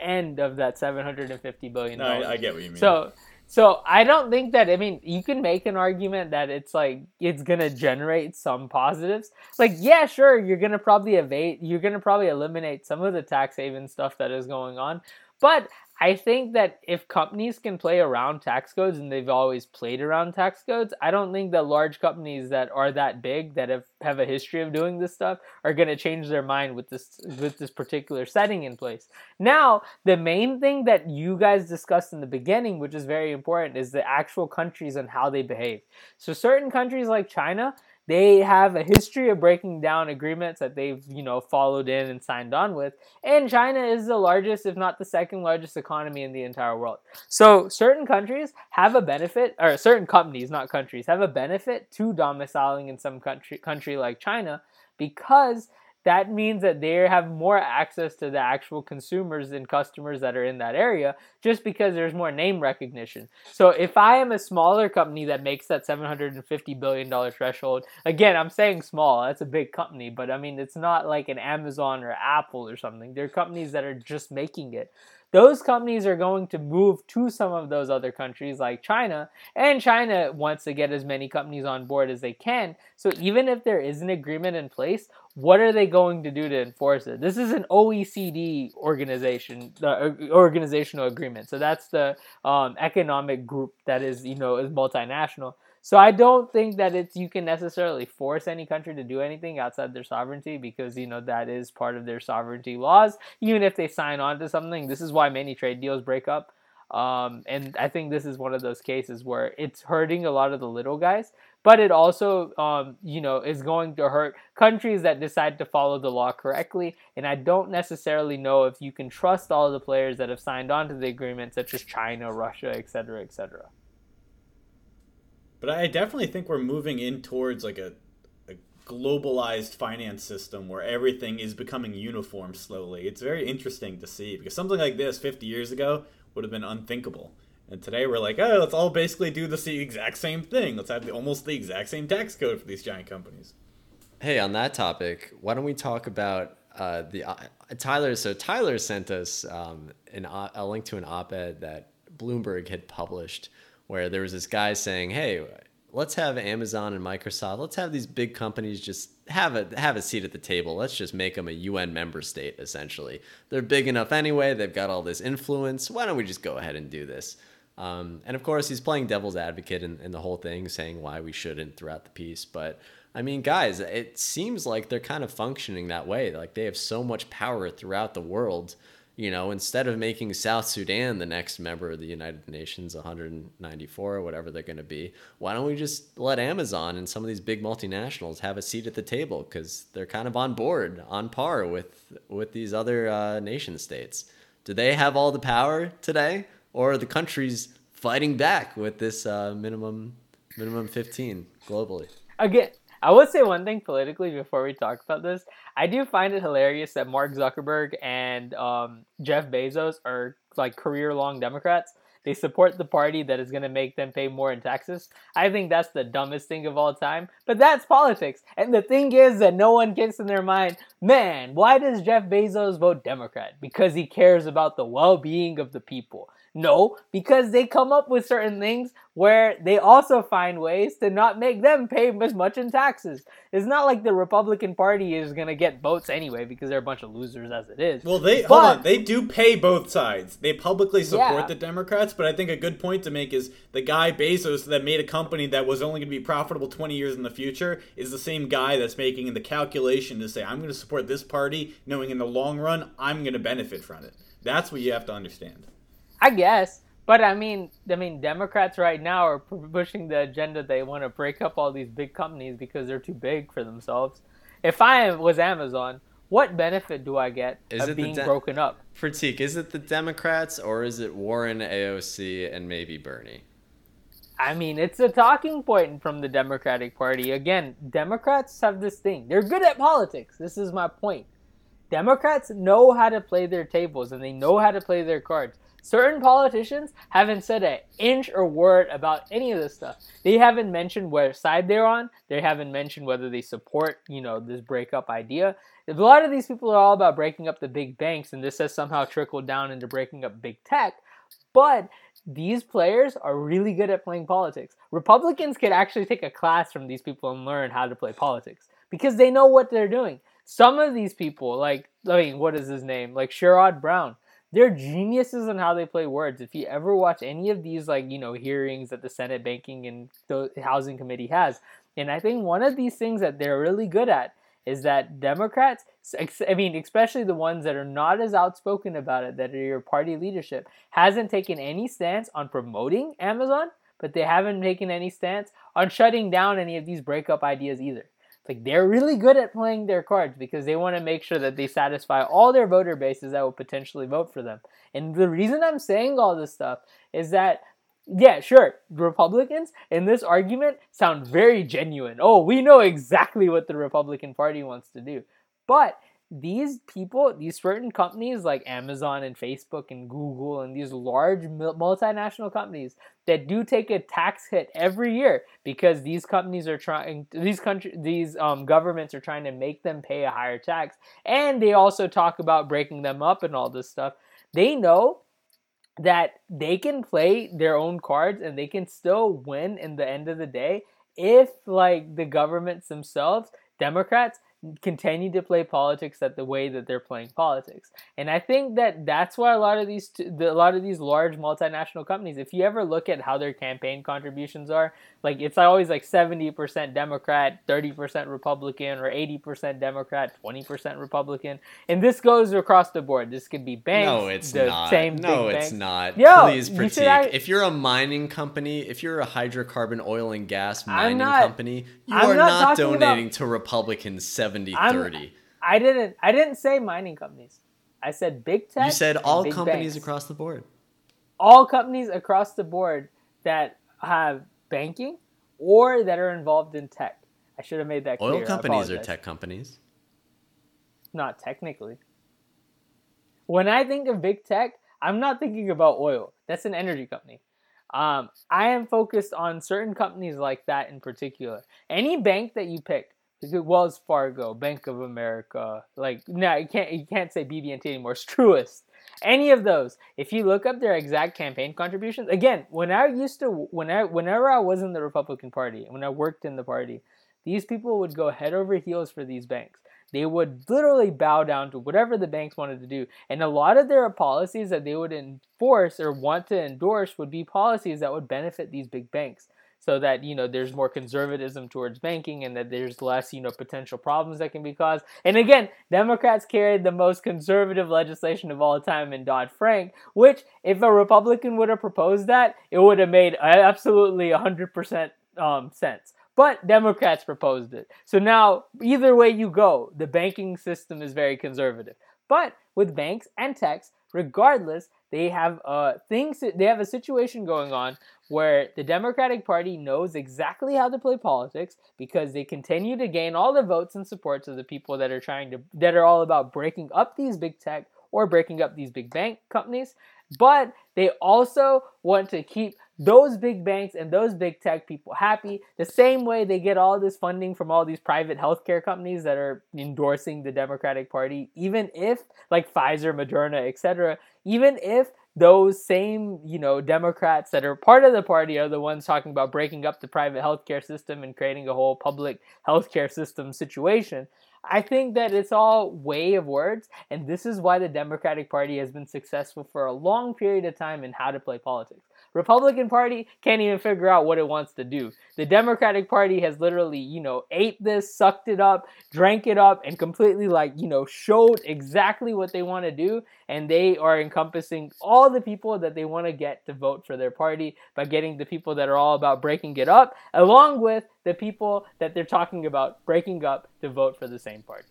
end of that seven hundred and fifty billion. No, I, I, get what you mean. So so I don't think that I mean you can make an argument that it's like it's gonna generate some positives. Like yeah, sure, you're gonna probably evade, you're gonna probably eliminate some of the tax haven stuff that is going on, but I think that if companies can play around tax codes and they've always played around tax codes, I don't think that large companies that are that big that have, have a history of doing this stuff are going to change their mind with this with this particular setting in place. Now, the main thing that you guys discussed in the beginning, which is very important, is the actual countries and how they behave. So certain countries like China, they have a history of breaking down agreements that they've, you know, followed in and signed on with. And China is the largest, if not the second largest economy in the entire world. So certain countries have a benefit, or certain companies, not countries, have a benefit to domiciling in some country country like China because that means that they have more access to the actual consumers and customers that are in that area just because there's more name recognition. So if I am a smaller company that makes that $750 billion threshold, again, I'm saying small, that's a big company, but I mean, it's not like an Amazon or Apple or something. They're companies that are just making it those companies are going to move to some of those other countries like China, and China wants to get as many companies on board as they can. So even if there is an agreement in place, what are they going to do to enforce it? This is an OECD organization, uh, organizational agreement. So that's the um, economic group that is, you know, is multinational. So I don't think that it's you can necessarily force any country to do anything outside their sovereignty because you know that is part of their sovereignty laws. Even if they sign on to something, this is why many trade deals break up. Um, and I think this is one of those cases where it's hurting a lot of the little guys, but it also, um, you know, is going to hurt countries that decide to follow the law correctly. And I don't necessarily know if you can trust all the players that have signed on to the agreement, such as China, Russia, etc., etc. But I definitely think we're moving in towards like a, a globalized finance system where everything is becoming uniform slowly. It's very interesting to see because something like this 50 years ago would have been unthinkable. And today we're like, oh, let's all basically do the exact same thing. Let's have the, almost the exact same tax code for these giant companies. Hey, on that topic, why don't we talk about uh, the uh, Tyler? So Tyler sent us um, an, a link to an op-ed that Bloomberg had published where there was this guy saying, "Hey, let's have Amazon and Microsoft. Let's have these big companies just have a have a seat at the table. Let's just make them a UN member state. Essentially, they're big enough anyway. They've got all this influence. Why don't we just go ahead and do this?" Um, and of course, he's playing devil's advocate in, in the whole thing, saying why we shouldn't throughout the piece. But I mean, guys, it seems like they're kind of functioning that way. Like they have so much power throughout the world you know, instead of making South Sudan the next member of the United Nations, 194 or whatever they're going to be, why don't we just let Amazon and some of these big multinationals have a seat at the table because they're kind of on board, on par with with these other uh, nation states? Do they have all the power today, or are the countries fighting back with this uh, minimum minimum 15 globally? Again, I would say one thing politically before we talk about this. I do find it hilarious that Mark Zuckerberg and um, Jeff Bezos are like career long Democrats. They support the party that is going to make them pay more in taxes. I think that's the dumbest thing of all time. But that's politics. And the thing is that no one gets in their mind, man, why does Jeff Bezos vote Democrat? Because he cares about the well being of the people. No, because they come up with certain things where they also find ways to not make them pay as much in taxes. It's not like the Republican Party is going to get votes anyway because they're a bunch of losers as it is. Well, they but, hold on, they do pay both sides. They publicly support yeah. the Democrats, but I think a good point to make is the guy Bezos that made a company that was only going to be profitable 20 years in the future is the same guy that's making the calculation to say I'm going to support this party knowing in the long run I'm going to benefit from it. That's what you have to understand. I guess. But I mean, I mean, Democrats right now are pushing the agenda. They want to break up all these big companies because they're too big for themselves. If I was Amazon, what benefit do I get is of being de- broken up? Prateek, is it the Democrats or is it Warren, AOC, and maybe Bernie? I mean, it's a talking point from the Democratic Party. Again, Democrats have this thing. They're good at politics. This is my point. Democrats know how to play their tables and they know how to play their cards. Certain politicians haven't said an inch or word about any of this stuff. They haven't mentioned what side they're on. They haven't mentioned whether they support, you know, this breakup idea. A lot of these people are all about breaking up the big banks, and this has somehow trickled down into breaking up big tech. But these players are really good at playing politics. Republicans could actually take a class from these people and learn how to play politics because they know what they're doing. Some of these people, like, I mean, what is his name? Like Sherrod Brown, they're geniuses in how they play words. If you ever watch any of these, like, you know, hearings that the Senate Banking and the Housing Committee has, and I think one of these things that they're really good at is that Democrats, I mean, especially the ones that are not as outspoken about it, that are your party leadership, hasn't taken any stance on promoting Amazon, but they haven't taken any stance on shutting down any of these breakup ideas either. Like they're really good at playing their cards because they want to make sure that they satisfy all their voter bases that will potentially vote for them. And the reason I'm saying all this stuff is that yeah, sure, Republicans in this argument sound very genuine. Oh, we know exactly what the Republican Party wants to do. But these people, these certain companies like Amazon and Facebook and Google and these large multinational companies that do take a tax hit every year because these companies are trying these country these um, governments are trying to make them pay a higher tax and they also talk about breaking them up and all this stuff. They know that they can play their own cards and they can still win in the end of the day if like the governments themselves Democrats continue to play politics at the way that they're playing politics. And I think that that's why a lot of these a lot of these large multinational companies, if you ever look at how their campaign contributions are, like it's always like 70% Democrat, 30% Republican or 80% Democrat, 20% Republican. And this goes across the board. This could be banks. No, it's not. no, it's banks. not. Yo, Please Prateek. You if you're a mining company, if you're a hydrocarbon oil and gas mining not, company, you I'm are not, not donating about, to Republicans 70 30. I didn't I didn't say mining companies. I said big tech. You said all companies banks. across the board. All companies across the board that have banking or that are involved in tech. I should have made that clear. Oil companies are tech companies. Not technically. When I think of big tech, I'm not thinking about oil. That's an energy company. Um, I am focused on certain companies like that in particular. Any bank that you pick, Wells Fargo, Bank of America, like no, you can't you can't say BB&T anymore. It's [laughs] Truist. Any of those, if you look up their exact campaign contributions, again, when I used to, when I, whenever I was in the Republican Party, when I worked in the party, these people would go head over heels for these banks. They would literally bow down to whatever the banks wanted to do. And a lot of their policies that they would enforce or want to endorse would be policies that would benefit these big banks so that you know there's more conservatism towards banking and that there's less you know potential problems that can be caused and again democrats carried the most conservative legislation of all time in dodd-frank which if a republican would have proposed that it would have made absolutely 100% um, sense but Democrats proposed it. So now, either way you go, the banking system is very conservative. But with banks and techs, regardless, they have uh, things. They have a situation going on where the Democratic Party knows exactly how to play politics because they continue to gain all the votes and supports of the people that are trying to that are all about breaking up these big tech or breaking up these big bank companies. But they also want to keep those big banks and those big tech people happy the same way they get all this funding from all these private healthcare companies that are endorsing the Democratic Party even if like Pfizer, Moderna, etc. even if those same, you know, Democrats that are part of the party are the ones talking about breaking up the private healthcare system and creating a whole public healthcare system situation. I think that it's all way of words, and this is why the Democratic Party has been successful for a long period of time in how to play politics. Republican Party can't even figure out what it wants to do. The Democratic Party has literally, you know, ate this, sucked it up, drank it up, and completely like, you know, showed exactly what they want to do. And they are encompassing all the people that they want to get to vote for their party by getting the people that are all about breaking it up, along with the people that they're talking about breaking up to vote for the same party.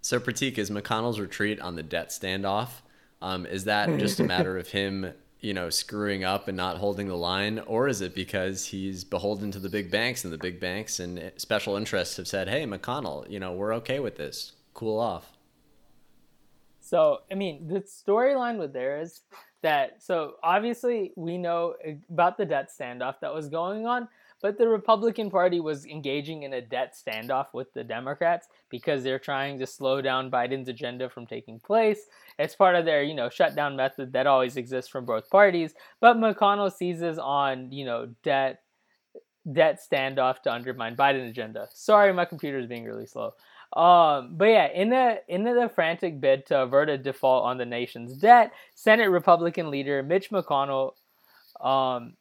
So, Prateek, is McConnell's retreat on the debt standoff? Um, is that just a [laughs] matter of him you know, screwing up and not holding the line, or is it because he's beholden to the big banks and the big banks and special interests have said, "Hey, McConnell, you know, we're okay with this. Cool off." So, I mean, the storyline with there is that so obviously we know about the debt standoff that was going on, but the Republican Party was engaging in a debt standoff with the Democrats because they're trying to slow down Biden's agenda from taking place. It's part of their, you know, shutdown method that always exists from both parties. But McConnell seizes on, you know, debt debt standoff to undermine Biden agenda. Sorry, my computer is being really slow. Um, but yeah, in the in the frantic bid to avert a default on the nation's debt, Senate Republican leader Mitch McConnell um,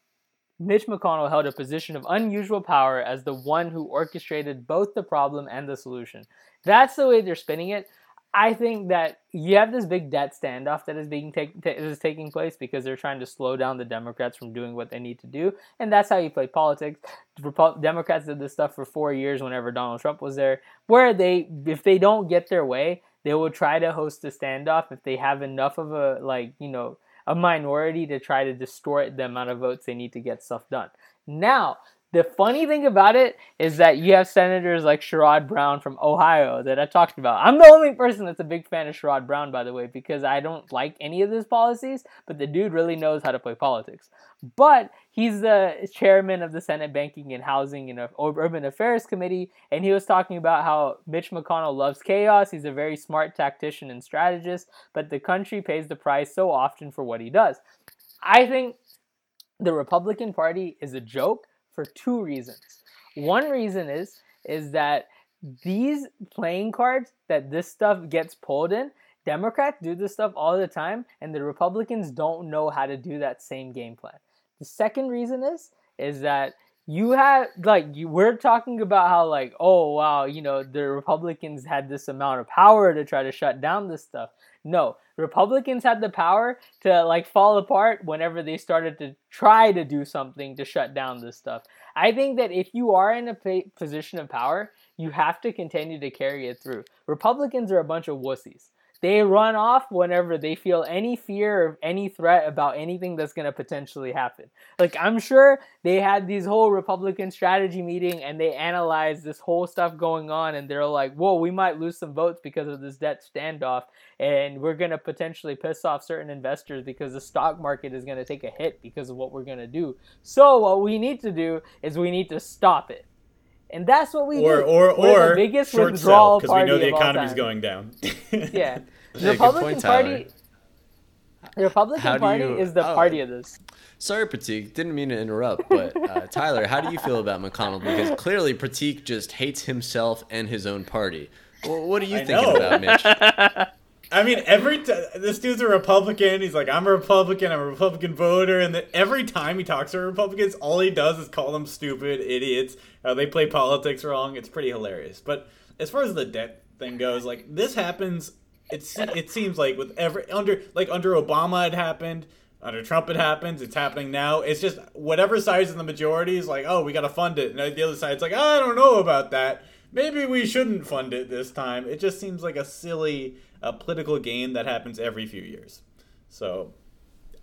Mitch McConnell held a position of unusual power as the one who orchestrated both the problem and the solution. That's the way they're spinning it. I think that you have this big debt standoff that is being take, t- is taking place because they're trying to slow down the Democrats from doing what they need to do, and that's how you play politics. Repu- Democrats did this stuff for four years whenever Donald Trump was there, where they, if they don't get their way, they will try to host a standoff if they have enough of a like you know a minority to try to distort the amount of votes they need to get stuff done. Now, the funny thing about it is that you have senators like Sherrod Brown from Ohio that I talked about. I'm the only person that's a big fan of Sherrod Brown, by the way, because I don't like any of his policies, but the dude really knows how to play politics. But he's the chairman of the Senate Banking and Housing and Urban Affairs Committee, and he was talking about how Mitch McConnell loves chaos. He's a very smart tactician and strategist, but the country pays the price so often for what he does. I think the Republican Party is a joke for two reasons. One reason is is that these playing cards that this stuff gets pulled in, Democrats do this stuff all the time, and the Republicans don't know how to do that same game plan. The second reason is is that you have like you we're talking about how like oh wow you know the republicans had this amount of power to try to shut down this stuff no republicans had the power to like fall apart whenever they started to try to do something to shut down this stuff. I think that if you are in a position of power you have to continue to carry it through. Republicans are a bunch of wussies they run off whenever they feel any fear of any threat about anything that's going to potentially happen. Like, I'm sure they had these whole Republican strategy meeting and they analyzed this whole stuff going on and they're like, whoa, we might lose some votes because of this debt standoff and we're going to potentially piss off certain investors because the stock market is going to take a hit because of what we're going to do. So, what we need to do is we need to stop it. And that's what we or, do. Or or the biggest short withdrawal because we know the economy's going down. yeah, [laughs] the Republican point, Party. The Republican Party you, is the oh, party of this. Sorry, Prateek. Didn't mean to interrupt, but uh, [laughs] Tyler, how do you feel about McConnell? Because clearly Prateek just hates himself and his own party. Well, what are you I thinking know. about, Mitch? [laughs] I mean, every t- this dude's a Republican. He's like, I'm a Republican. I'm a Republican voter. And every time he talks to Republicans, all he does is call them stupid idiots. Uh, they play politics wrong. It's pretty hilarious. But as far as the debt thing goes, like this happens. It's it seems like with every under like under Obama it happened. Under Trump it happens. It's happening now. It's just whatever side is in the majority is like, oh, we got to fund it, and the other side's like, I don't know about that. Maybe we shouldn't fund it this time. It just seems like a silly a political game that happens every few years. So,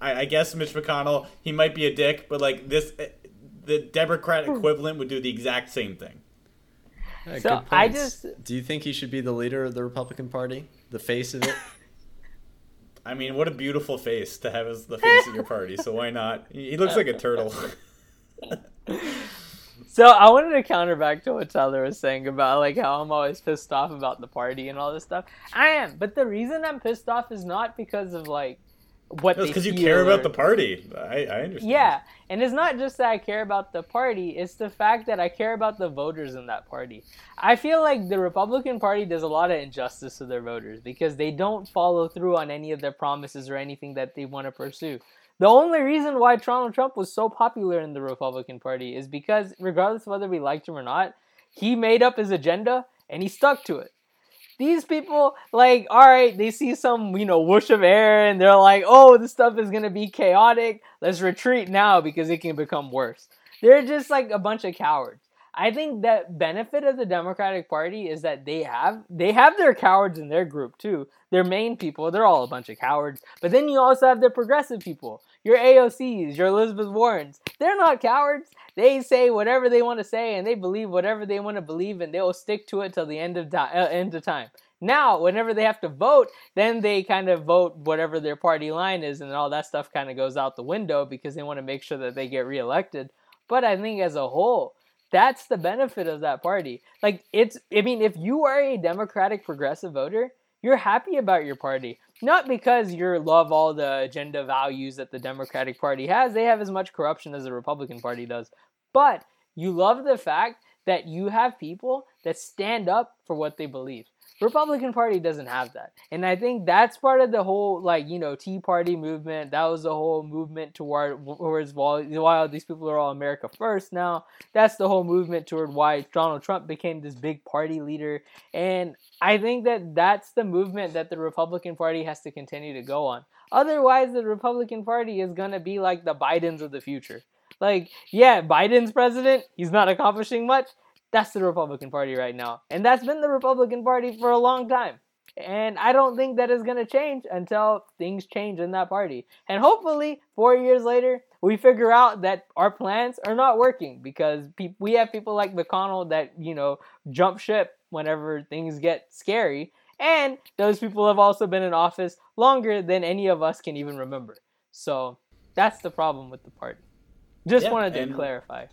I, I guess Mitch McConnell, he might be a dick, but like this, eh, the Democrat hmm. equivalent would do the exact same thing. Yeah, so I just do you think he should be the leader of the Republican Party, the face of it? [laughs] I mean, what a beautiful face to have as the face of your party. So why not? He looks like a turtle. [laughs] [laughs] So I wanted to counter back to what Tyler was saying about like how I'm always pissed off about the party and all this stuff. I am, but the reason I'm pissed off is not because of like what because you care about the party. I, I understand. Yeah, and it's not just that I care about the party; it's the fact that I care about the voters in that party. I feel like the Republican Party does a lot of injustice to their voters because they don't follow through on any of their promises or anything that they want to pursue. The only reason why Donald Trump was so popular in the Republican Party is because, regardless of whether we liked him or not, he made up his agenda and he stuck to it. These people, like, all right, they see some, you know, whoosh of air and they're like, oh, this stuff is going to be chaotic. Let's retreat now because it can become worse. They're just like a bunch of cowards. I think that benefit of the Democratic Party is that they have they have their cowards in their group too. Their main people, they're all a bunch of cowards. But then you also have the progressive people. Your AOCs, your Elizabeth Warrens. They're not cowards. They say whatever they want to say and they believe whatever they want to believe and they will stick to it till the end of di- uh, end of time. Now, whenever they have to vote, then they kind of vote whatever their party line is, and all that stuff kind of goes out the window because they want to make sure that they get reelected. But I think as a whole, that's the benefit of that party. Like it's I mean, if you are a democratic progressive voter, you're happy about your party. Not because you love all the agenda values that the Democratic Party has. They have as much corruption as the Republican Party does. But you love the fact that you have people that stand up for what they believe. Republican Party doesn't have that. And I think that's part of the whole like, you know, Tea Party movement. That was the whole movement toward towards while these people are all America first now. That's the whole movement toward why Donald Trump became this big party leader. And I think that that's the movement that the Republican Party has to continue to go on. Otherwise, the Republican Party is going to be like the Bidens of the future. Like, yeah, Biden's president, he's not accomplishing much that's the Republican Party right now. And that's been the Republican Party for a long time. And I don't think that is going to change until things change in that party. And hopefully, four years later, we figure out that our plans are not working because pe- we have people like McConnell that, you know, jump ship whenever things get scary. And those people have also been in office longer than any of us can even remember. So that's the problem with the party. Just yeah, wanted to clarify.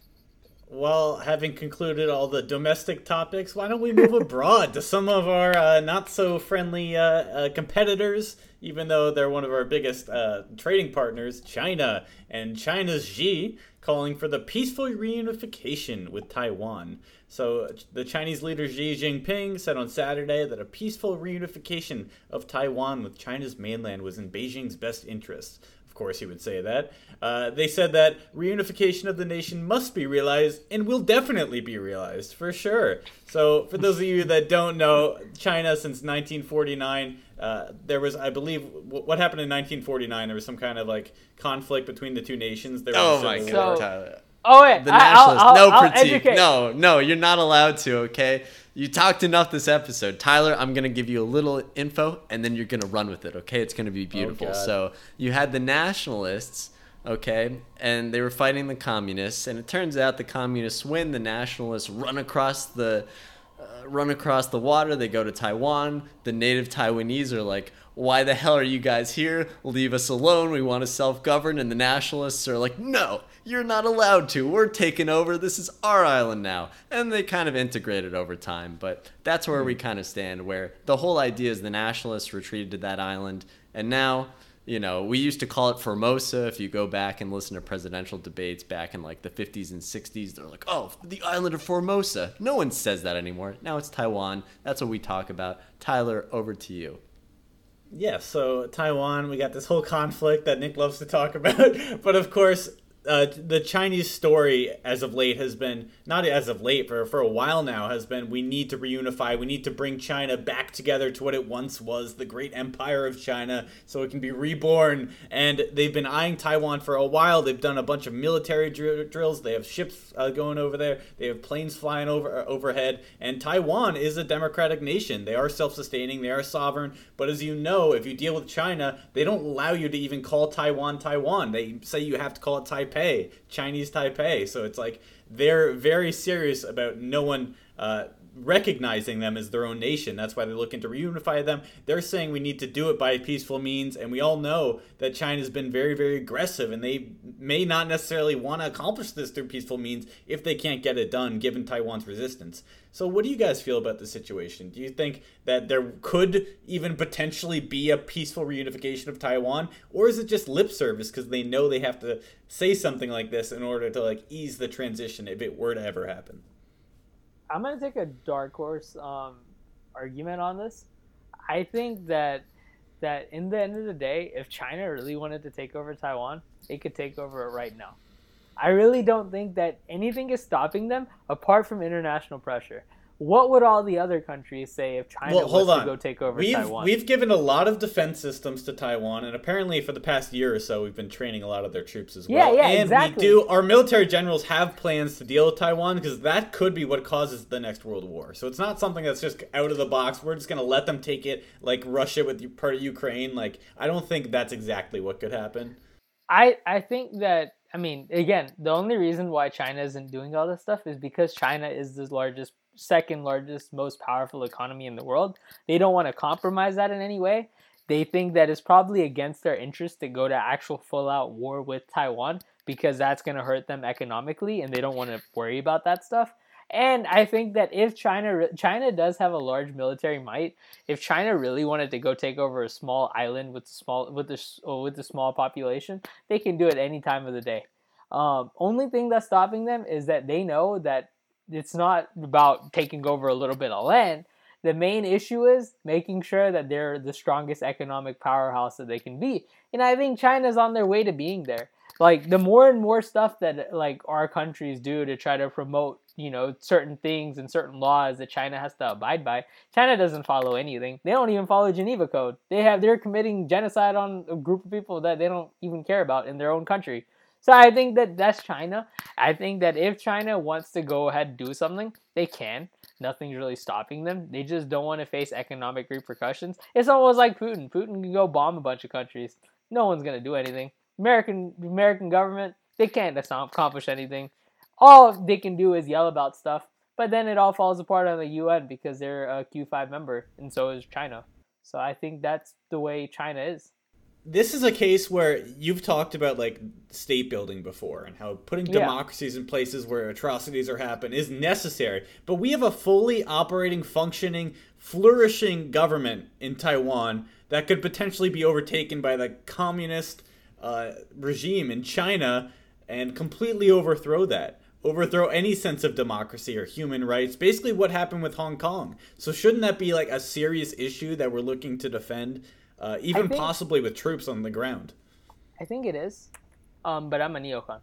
Well, having concluded all the domestic topics, why don't we move abroad to some of our uh, not so friendly uh, uh, competitors, even though they're one of our biggest uh, trading partners, China. And China's Xi calling for the peaceful reunification with Taiwan. So, the Chinese leader Xi Jinping said on Saturday that a peaceful reunification of Taiwan with China's mainland was in Beijing's best interest. Of course, he would say that. Uh, they said that reunification of the nation must be realized and will definitely be realized for sure. So, for those of you that don't know, China since 1949, uh, there was, I believe, what happened in 1949? There was some kind of like conflict between the two nations. There was oh my god, Tyler. Oh wait, the nationalists. I'll, I'll, no critique. No, no, you're not allowed to. Okay. You talked enough this episode. Tyler, I'm going to give you a little info and then you're going to run with it, okay? It's going to be oh, beautiful. Oh, so, you had the nationalists, okay? And they were fighting the communists, and it turns out the communists win, the nationalists run across the uh, run across the water, they go to Taiwan. The native Taiwanese are like, "Why the hell are you guys here? Leave us alone. We want to self-govern." And the nationalists are like, "No, you're not allowed to. We're taking over. This is our island now. And they kind of integrated over time. But that's where we hmm. kind of stand, where the whole idea is the nationalists retreated to that island. And now, you know, we used to call it Formosa. If you go back and listen to presidential debates back in like the 50s and 60s, they're like, oh, the island of Formosa. No one says that anymore. Now it's Taiwan. That's what we talk about. Tyler, over to you. Yeah, so Taiwan, we got this whole conflict that Nick loves to talk [laughs] about. but of course, uh, the Chinese story as of late has been not as of late for for a while now has been we need to reunify we need to bring China back together to what it once was the great empire of China so it can be reborn. And they've been eyeing Taiwan for a while. They've done a bunch of military dr- drills. They have ships uh, going over there. They have planes flying over uh, overhead. And Taiwan is a democratic nation. They are self-sustaining. They are sovereign. But as you know if you deal with China they don't allow you to even call Taiwan Taiwan. They say you have to call it Taipei Taipei, Chinese Taipei. So it's like they're very serious about no one uh, recognizing them as their own nation. That's why they're looking to reunify them. They're saying we need to do it by peaceful means, and we all know that China's been very, very aggressive, and they may not necessarily want to accomplish this through peaceful means if they can't get it done, given Taiwan's resistance. So, what do you guys feel about the situation? Do you think that there could even potentially be a peaceful reunification of Taiwan, or is it just lip service because they know they have to say something like this in order to like ease the transition if it were to ever happen? I'm gonna take a dark horse um, argument on this. I think that that in the end of the day, if China really wanted to take over Taiwan, it could take over it right now. I really don't think that anything is stopping them apart from international pressure what would all the other countries say if China well, hold was on. to go take over we've, Taiwan? We've given a lot of defense systems to Taiwan, and apparently for the past year or so, we've been training a lot of their troops as well. Yeah, yeah, and exactly. we do. Our military generals have plans to deal with Taiwan because that could be what causes the next world war. So it's not something that's just out of the box. We're just gonna let them take it like Russia with part of Ukraine. Like I don't think that's exactly what could happen. I I think that I mean, again, the only reason why China isn't doing all this stuff is because China is the largest second largest, most powerful economy in the world. They don't want to compromise that in any way. They think that it's probably against their interest to go to actual full out war with Taiwan because that's going to hurt them economically and they don't want to worry about that stuff. And I think that if China China does have a large military might, if China really wanted to go take over a small island with small with the with a small population, they can do it any time of the day. Um, only thing that's stopping them is that they know that it's not about taking over a little bit of land. The main issue is making sure that they're the strongest economic powerhouse that they can be. And I think China's on their way to being there. Like the more and more stuff that like our countries do to try to promote, you know, certain things and certain laws that China has to abide by, China doesn't follow anything. They don't even follow Geneva Code. They have they're committing genocide on a group of people that they don't even care about in their own country. So I think that that's China. I think that if China wants to go ahead and do something, they can. Nothing's really stopping them. They just don't want to face economic repercussions. It's almost like Putin. Putin can go bomb a bunch of countries. No one's gonna do anything. American American government, they can't accomplish anything. All they can do is yell about stuff, but then it all falls apart on the UN because they're a Q5 member, and so is China. So I think that's the way China is this is a case where you've talked about like state building before and how putting yeah. democracies in places where atrocities are happening is necessary. But we have a fully operating, functioning, flourishing government in Taiwan that could potentially be overtaken by the communist uh, regime in China and completely overthrow that. Overthrow any sense of democracy or human rights. Basically, what happened with Hong Kong. So, shouldn't that be like a serious issue that we're looking to defend? Uh, even think, possibly with troops on the ground. I think it is, um, but I'm a neocon.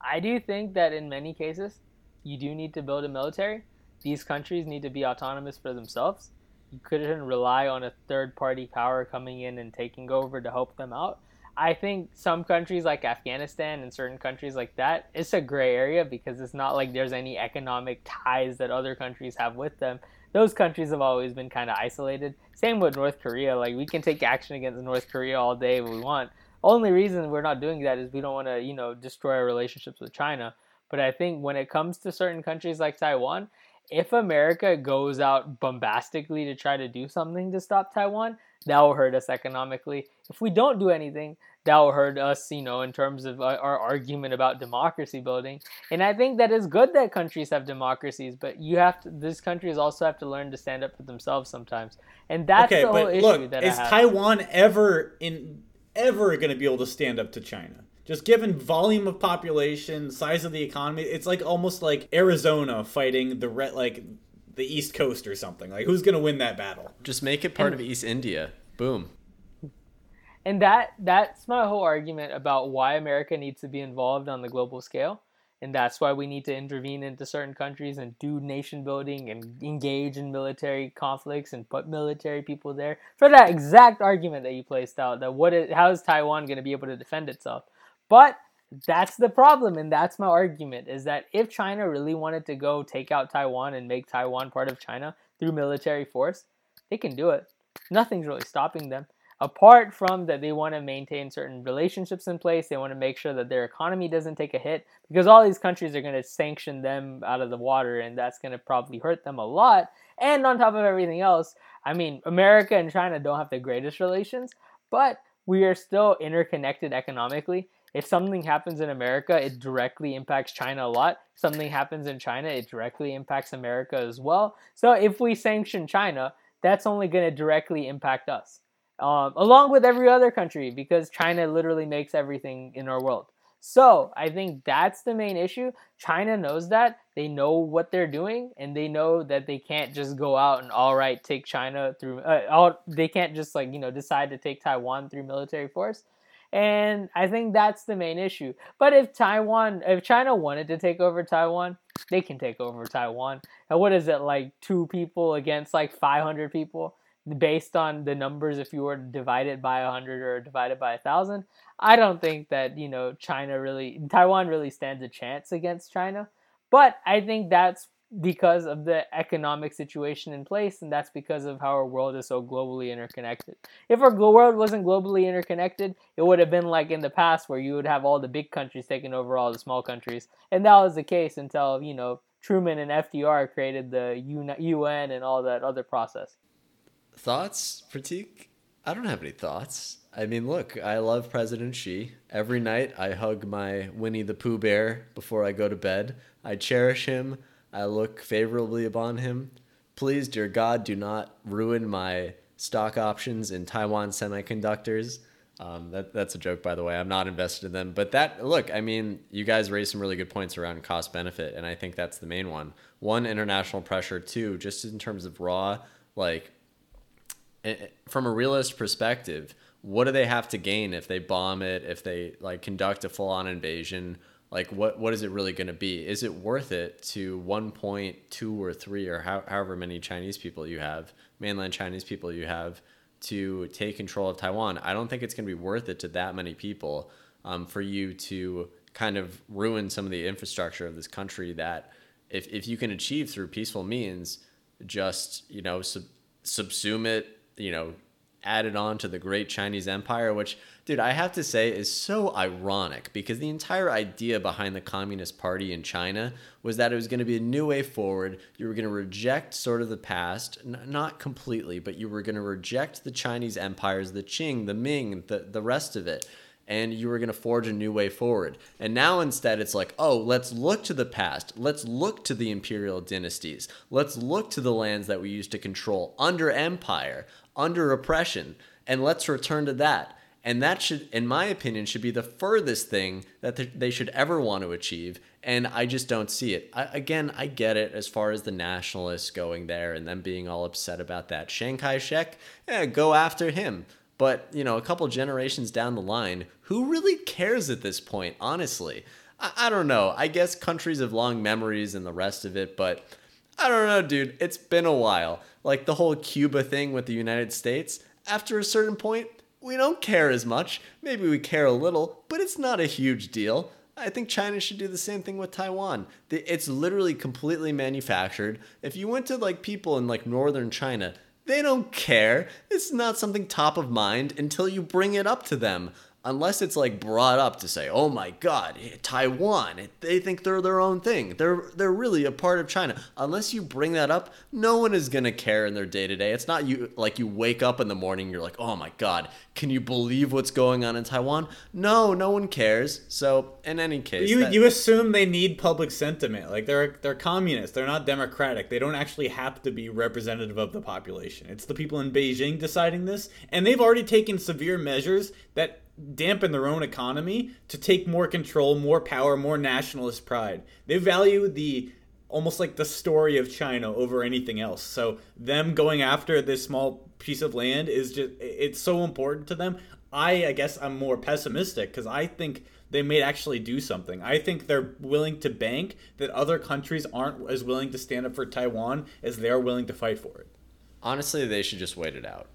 I do think that in many cases, you do need to build a military. These countries need to be autonomous for themselves. You couldn't rely on a third party power coming in and taking over to help them out. I think some countries like Afghanistan and certain countries like that, it's a gray area because it's not like there's any economic ties that other countries have with them those countries have always been kind of isolated. Same with North Korea. Like we can take action against North Korea all day if we want. Only reason we're not doing that is we don't want to, you know, destroy our relationships with China. But I think when it comes to certain countries like Taiwan, if America goes out bombastically to try to do something to stop Taiwan, that will hurt us economically. If we don't do anything, that will hurt us, you know, in terms of uh, our argument about democracy building. And I think that is good that countries have democracies, but you have to, these countries also have to learn to stand up for themselves sometimes. And that's okay, the whole issue look, that is Taiwan ever in ever going to be able to stand up to China? Just given volume of population, size of the economy, it's like almost like Arizona fighting the re- like the East Coast or something. Like who's going to win that battle? Just make it part and, of East India. Boom and that that's my whole argument about why America needs to be involved on the global scale. And that's why we need to intervene into certain countries and do nation building and engage in military conflicts and put military people there for that exact argument that you placed out. That what is, how is Taiwan going to be able to defend itself? But that's the problem, and that's my argument: is that if China really wanted to go take out Taiwan and make Taiwan part of China through military force, they can do it. Nothing's really stopping them. Apart from that they want to maintain certain relationships in place they want to make sure that their economy doesn't take a hit because all these countries are going to sanction them out of the water and that's going to probably hurt them a lot and on top of everything else i mean america and china don't have the greatest relations but we are still interconnected economically if something happens in America, it directly impacts China a lot. Something happens in China, it directly impacts America as well. So if we sanction China, that's only going to directly impact us um, along with every other country because China literally makes everything in our world. So I think that's the main issue. China knows that. They know what they're doing, and they know that they can't just go out and all right take China through. Uh, all they can't just like you know decide to take Taiwan through military force. And I think that's the main issue. But if Taiwan, if China wanted to take over Taiwan, they can take over Taiwan. And what is it like two people against like 500 people? Based on the numbers if you were to divide it by 100 or divided by 1000 i don't think that you know china really taiwan really stands a chance against china. But i think that's because of the economic situation in place and that's because of how our world is so globally interconnected. If our world wasn't globally interconnected it would have been like in the past where you would have all the big countries taking over all the small countries. And that was the case until you know truman and fdr created the un and all that other process Thoughts, Prateek? I don't have any thoughts. I mean, look, I love President Xi. Every night I hug my Winnie the Pooh bear before I go to bed. I cherish him. I look favorably upon him. Please, dear God, do not ruin my stock options in Taiwan Semiconductors. Um, that, that's a joke, by the way. I'm not invested in them. But that, look, I mean, you guys raised some really good points around cost benefit, and I think that's the main one. One, international pressure. Two, just in terms of raw, like, from a realist perspective, what do they have to gain if they bomb it, if they like conduct a full on invasion? Like what what is it really going to be? Is it worth it to 1.2 or 3 or how, however many Chinese people you have, mainland Chinese people you have to take control of Taiwan? I don't think it's going to be worth it to that many people um, for you to kind of ruin some of the infrastructure of this country that if, if you can achieve through peaceful means, just, you know, sub- subsume it, you know, added on to the great Chinese empire, which, dude, I have to say is so ironic because the entire idea behind the Communist Party in China was that it was going to be a new way forward. You were going to reject sort of the past, n- not completely, but you were going to reject the Chinese empires, the Qing, the Ming, the, the rest of it. And you were going to forge a new way forward. And now instead, it's like, oh, let's look to the past. Let's look to the imperial dynasties. Let's look to the lands that we used to control under empire under oppression. And let's return to that. And that should, in my opinion, should be the furthest thing that they should ever want to achieve. And I just don't see it. I, again, I get it as far as the nationalists going there and them being all upset about that. Chiang Kai shek, yeah, go after him. But, you know, a couple generations down the line, who really cares at this point, honestly? I, I don't know. I guess countries have long memories and the rest of it, but I don't know, dude. It's been a while. Like the whole Cuba thing with the United States, after a certain point, we don't care as much. Maybe we care a little, but it's not a huge deal. I think China should do the same thing with Taiwan. It's literally completely manufactured. If you went to like people in like northern China, they don't care. It's not something top of mind until you bring it up to them unless it's like brought up to say, "Oh my God, eh, Taiwan, eh, they think they're their own thing. They're they're really a part of China." Unless you bring that up, no one is gonna care in their day to day. It's not you like you wake up in the morning, you're like, "Oh my God, can you believe what's going on in Taiwan?" No, no one cares. So in any case, you that- you assume they need public sentiment. Like they're they're communists. They're not democratic. They don't actually have to be representative of the population. It's the people in Beijing deciding this, and they've already taken severe measures that dampen their own economy to take more control, more power, more nationalist pride. They value the almost like the story of China over anything else. So them going after this small piece of land is just it's so important to them. I I guess I'm more pessimistic cuz I think they may actually do something. I think they're willing to bank that other countries aren't as willing to stand up for Taiwan as they're willing to fight for it. Honestly, they should just wait it out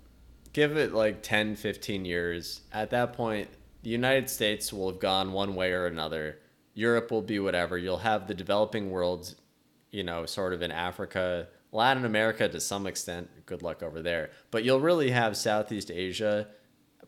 give it like 10, 15 years. At that point, the United States will have gone one way or another. Europe will be whatever. You'll have the developing world, you know, sort of in Africa, Latin America to some extent. Good luck over there. But you'll really have Southeast Asia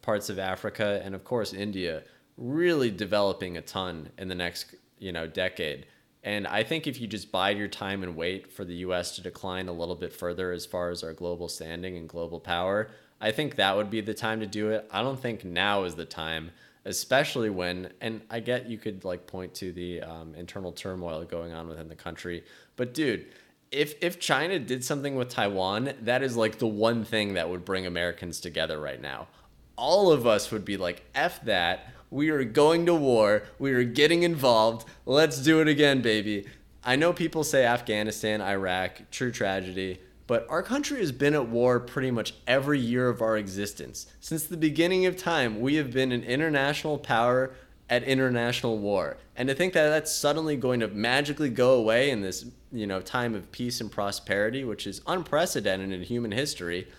parts of Africa, and of course India really developing a ton in the next you know decade. And I think if you just bide your time and wait for the US to decline a little bit further as far as our global standing and global power, I think that would be the time to do it. I don't think now is the time, especially when, and I get you could like point to the um, internal turmoil going on within the country, but dude, if if China did something with Taiwan, that is like the one thing that would bring Americans together right now. All of us would be like, "F that." We are going to war. We are getting involved. Let's do it again, baby. I know people say Afghanistan, Iraq, true tragedy, but our country has been at war pretty much every year of our existence. Since the beginning of time, we have been an international power at international war. And to think that that's suddenly going to magically go away in this, you know, time of peace and prosperity, which is unprecedented in human history,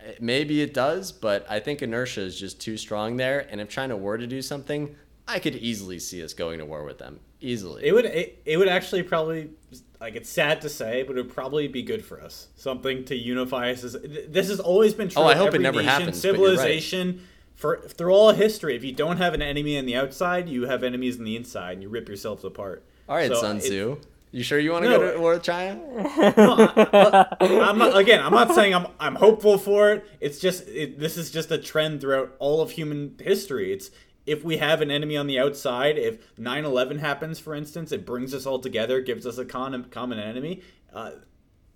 eh, maybe it does, but I think inertia is just too strong there. And if China were to do something, I could easily see us going to war with them. Easily. It would. It, it would actually probably like it's sad to say, but it would probably be good for us. Something to unify us. This has always been true. Oh, I hope it never nation, happens. Civilization. For, through all history, if you don't have an enemy on the outside, you have enemies on the inside, and you rip yourselves apart. All right, so Sun Tzu. It, you sure you want to no, go to war with China? no, I, am not. Again, I'm not saying I'm. I'm hopeful for it. It's just it, this is just a trend throughout all of human history. It's if we have an enemy on the outside, if 9/11 happens, for instance, it brings us all together, gives us a con- common enemy. Uh,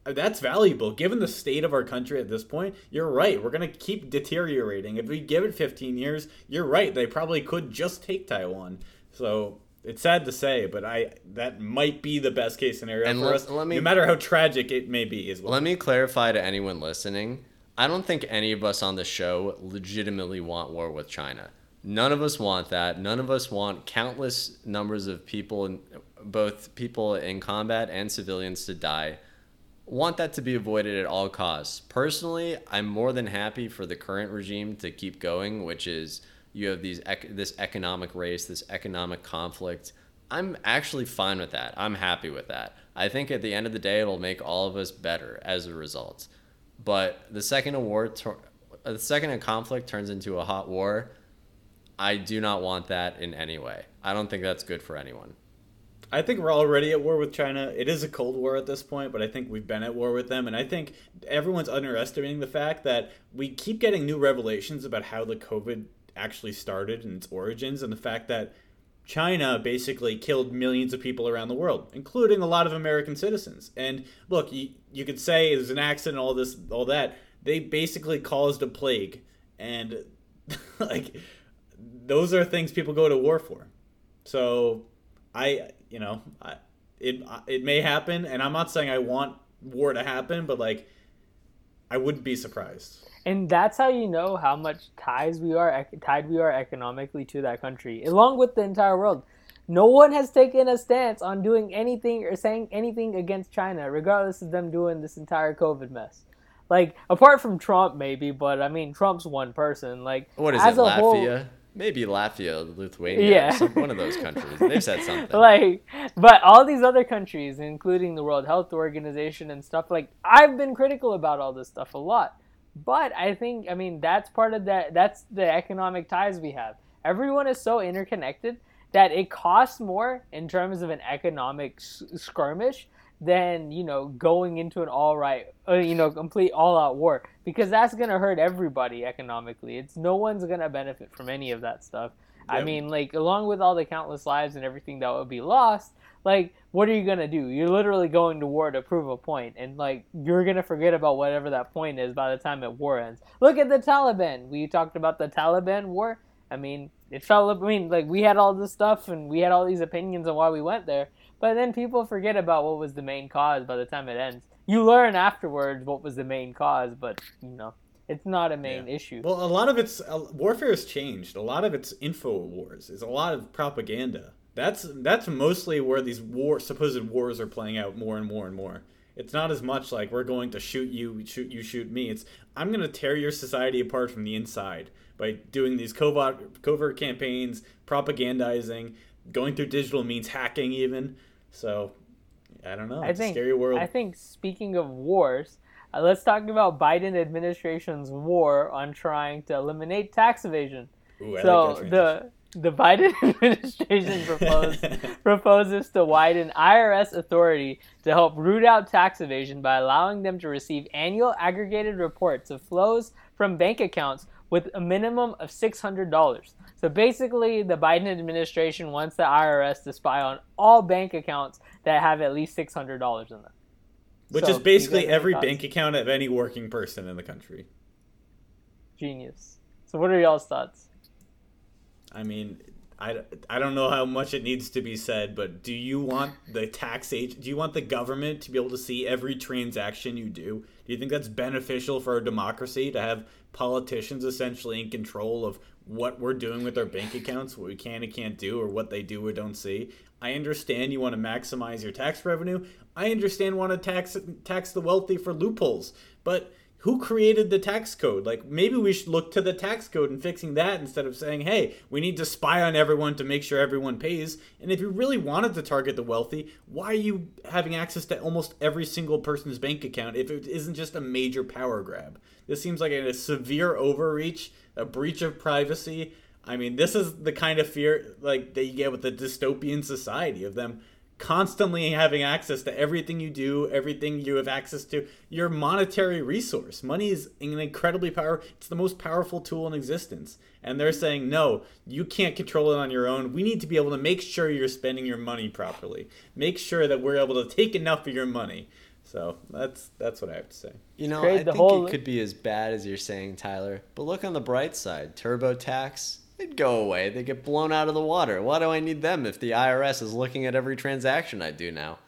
that's valuable given the state of our country at this point. You're right. We're going to keep deteriorating. If we give it 15 years, you're right. They probably could just take Taiwan. So it's sad to say, but I that might be the best case scenario and for let, us. Let me, no matter how tragic it may be, as well. Let me clarify to anyone listening. I don't think any of us on the show legitimately want war with China. None of us want that. None of us want countless numbers of people, both people in combat and civilians, to die. Want that to be avoided at all costs. Personally, I'm more than happy for the current regime to keep going, which is you have these this economic race, this economic conflict. I'm actually fine with that. I'm happy with that. I think at the end of the day, it'll make all of us better as a result. But the second a war, the second a conflict turns into a hot war, I do not want that in any way. I don't think that's good for anyone. I think we're already at war with China. It is a cold war at this point, but I think we've been at war with them. And I think everyone's underestimating the fact that we keep getting new revelations about how the COVID actually started and its origins, and the fact that China basically killed millions of people around the world, including a lot of American citizens. And look, you, you could say it was an accident, all this, all that. They basically caused a plague, and [laughs] like those are things people go to war for. So I, you know, I, it it may happen, and I'm not saying I want war to happen, but like I wouldn't be surprised. And that's how you know how much ties we are tied we are economically to that country along with the entire world. No one has taken a stance on doing anything or saying anything against china regardless of them doing this entire covid mess. Like apart from trump maybe but i mean trump's one person. Like what is it latvia whole, maybe latvia lithuania yeah some, one of those countries they've said [laughs] something like but all these other countries including the world health organization and stuff like i've been critical about all this stuff a lot but I think, I mean, that's part of that. That's the economic ties we have. Everyone is so interconnected that it costs more in terms of an economic skirmish than you know going into an all right, uh, you know, complete all out war because that's gonna hurt everybody economically. It's no one's gonna benefit from any of that stuff. Yep. I mean, like along with all the countless lives and everything that would be lost, like what are you gonna do you're literally going to war to prove a point and like you're gonna forget about whatever that point is by the time it war ends look at the taliban we talked about the taliban war i mean it fell i mean like we had all this stuff and we had all these opinions on why we went there but then people forget about what was the main cause by the time it ends you learn afterwards what was the main cause but you know it's not a main yeah. issue. Well, a lot of it's uh, warfare has changed. A lot of it's info wars. It's a lot of propaganda. That's that's mostly where these war supposed wars are playing out more and more and more. It's not as much like we're going to shoot you, shoot you, shoot me. It's I'm going to tear your society apart from the inside by doing these covert covert campaigns, propagandizing, going through digital means, hacking even. So I don't know. I think scary world. I think speaking of wars, Uh, let's talk about Biden administration's war on trying to eliminate tax evasion. Ooh, so like the the Biden [laughs] administration propose, [laughs] proposes to widen IRS authority to help root out tax evasion by allowing them to receive annual aggregated reports of flows from bank accounts with a minimum of $600. So basically, the Biden administration wants the IRS to spy on all bank accounts that have at least $600 in them. Which so, is basically every thoughts? bank account of any working person in the country. Genius. So, what are y'all's thoughts? I mean, I, I don't know how much it needs to be said, but do you want the tax agent, do you want the government to be able to see every transaction you do? Do you think that's beneficial for our democracy to have politicians essentially in control of what we're doing with our bank accounts, what we can and can't do, or what they do or don't see? I understand you want to maximize your tax revenue. I understand want to tax tax the wealthy for loopholes, but who created the tax code? Like maybe we should look to the tax code and fixing that instead of saying, "Hey, we need to spy on everyone to make sure everyone pays." And if you really wanted to target the wealthy, why are you having access to almost every single person's bank account if it isn't just a major power grab? This seems like a severe overreach, a breach of privacy. I mean, this is the kind of fear like that you get with the dystopian society of them constantly having access to everything you do, everything you have access to, your monetary resource. Money is an incredibly power. It's the most powerful tool in existence. And they're saying, "No, you can't control it on your own. We need to be able to make sure you're spending your money properly. Make sure that we're able to take enough of your money." So, that's that's what I have to say. You know, I think whole... it could be as bad as you're saying, Tyler. But look on the bright side. TurboTax They'd go away. They get blown out of the water. Why do I need them if the IRS is looking at every transaction I do now?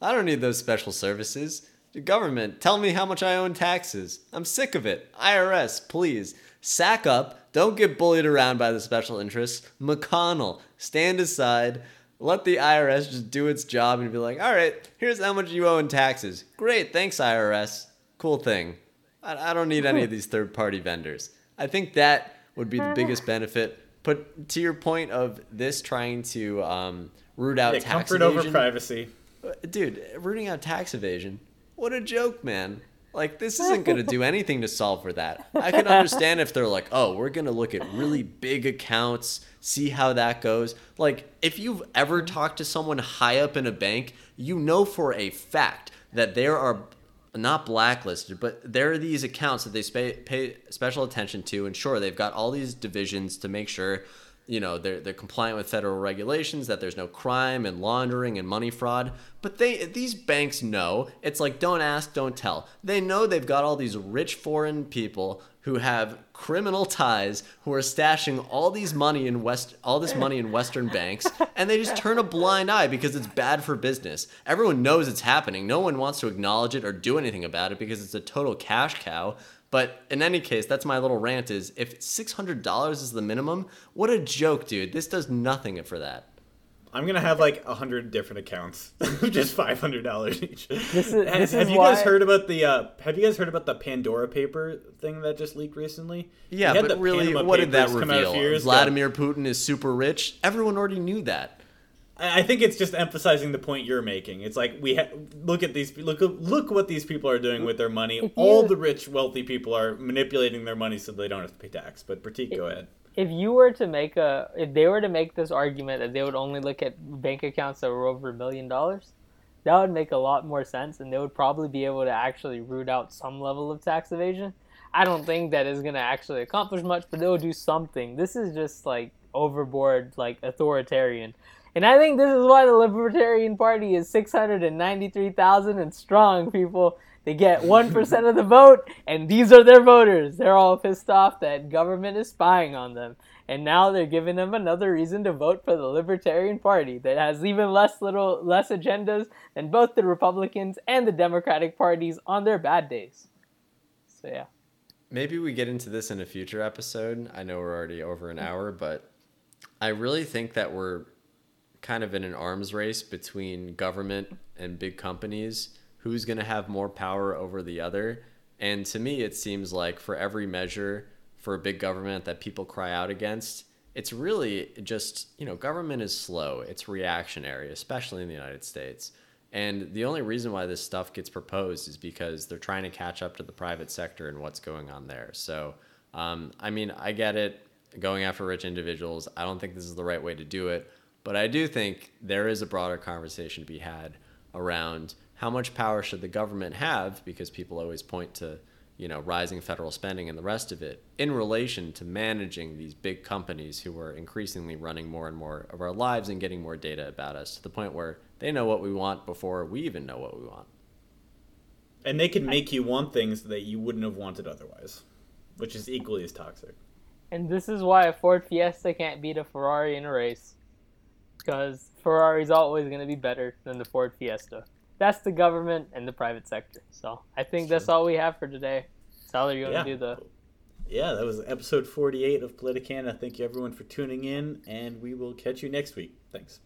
I don't need those special services. The government, tell me how much I owe in taxes. I'm sick of it. IRS, please. Sack up. Don't get bullied around by the special interests. McConnell, stand aside. Let the IRS just do its job and be like, all right, here's how much you owe in taxes. Great, thanks, IRS. Cool thing. I, I don't need any of these third party vendors. I think that would be the biggest [laughs] benefit. But to your point of this trying to um, root out yeah, tax comfort evasion, over privacy, uh, dude, rooting out tax evasion. What a joke, man! Like this [laughs] isn't going to do anything to solve for that. I can understand if they're like, "Oh, we're going to look at really big accounts, see how that goes." Like if you've ever talked to someone high up in a bank, you know for a fact that there are not blacklisted, but there are these accounts that they pay special attention to, and sure, they've got all these divisions to make sure, you know, they're they're compliant with federal regulations, that there's no crime and laundering and money fraud. But they these banks know it's like don't ask, don't tell. They know they've got all these rich foreign people who have criminal ties who are stashing all these money in west all this money in western banks and they just turn a blind eye because it's bad for business everyone knows it's happening no one wants to acknowledge it or do anything about it because it's a total cash cow but in any case that's my little rant is if $600 is the minimum what a joke dude this does nothing for that I'm gonna have like a hundred different accounts, [laughs] just five hundred dollars each. This is, this have, you why... guys heard about the? Uh, have you guys heard about the Pandora paper thing that just leaked recently? Yeah, but really, Panama what did that reveal? Vladimir ago. Putin is super rich. Everyone already knew that. I think it's just emphasizing the point you're making. It's like we ha- look at these look look what these people are doing with their money. All the rich, wealthy people are manipulating their money so they don't have to pay tax. But Prateek, go ahead if you were to make a if they were to make this argument that they would only look at bank accounts that were over a million dollars that would make a lot more sense and they would probably be able to actually root out some level of tax evasion i don't think that is going to actually accomplish much but they'll do something this is just like overboard like authoritarian and i think this is why the libertarian party is 693000 and strong people they get 1% of the [laughs] vote, and these are their voters. They're all pissed off that government is spying on them. And now they're giving them another reason to vote for the Libertarian Party that has even less little less agendas than both the Republicans and the Democratic parties on their bad days. So yeah. Maybe we get into this in a future episode. I know we're already over an mm. hour, but I really think that we're kind of in an arms race between government and big companies who's going to have more power over the other. And to me, it seems like for every measure for a big government that people cry out against, it's really just, you know, government is slow, it's reactionary, especially in the United States. And the only reason why this stuff gets proposed is because they're trying to catch up to the private sector and what's going on there. So, um, I mean, I get it going after rich individuals. I don't think this is the right way to do it. But I do think there is a broader conversation to be had around how much power should the government have, because people always point to you know, rising federal spending and the rest of it in relation to managing these big companies who are increasingly running more and more of our lives and getting more data about us to the point where they know what we want before we even know what we want. And they can make you want things that you wouldn't have wanted otherwise, which is equally as toxic. And this is why a Ford Fiesta can't beat a Ferrari in a race. Because Ferrari's always going to be better than the Ford Fiesta that's the government and the private sector. So I think that's, that's all we have for today. Tyler, you want yeah. to do the? Yeah, that was episode 48 of Politicana. Thank you everyone for tuning in, and we will catch you next week. Thanks.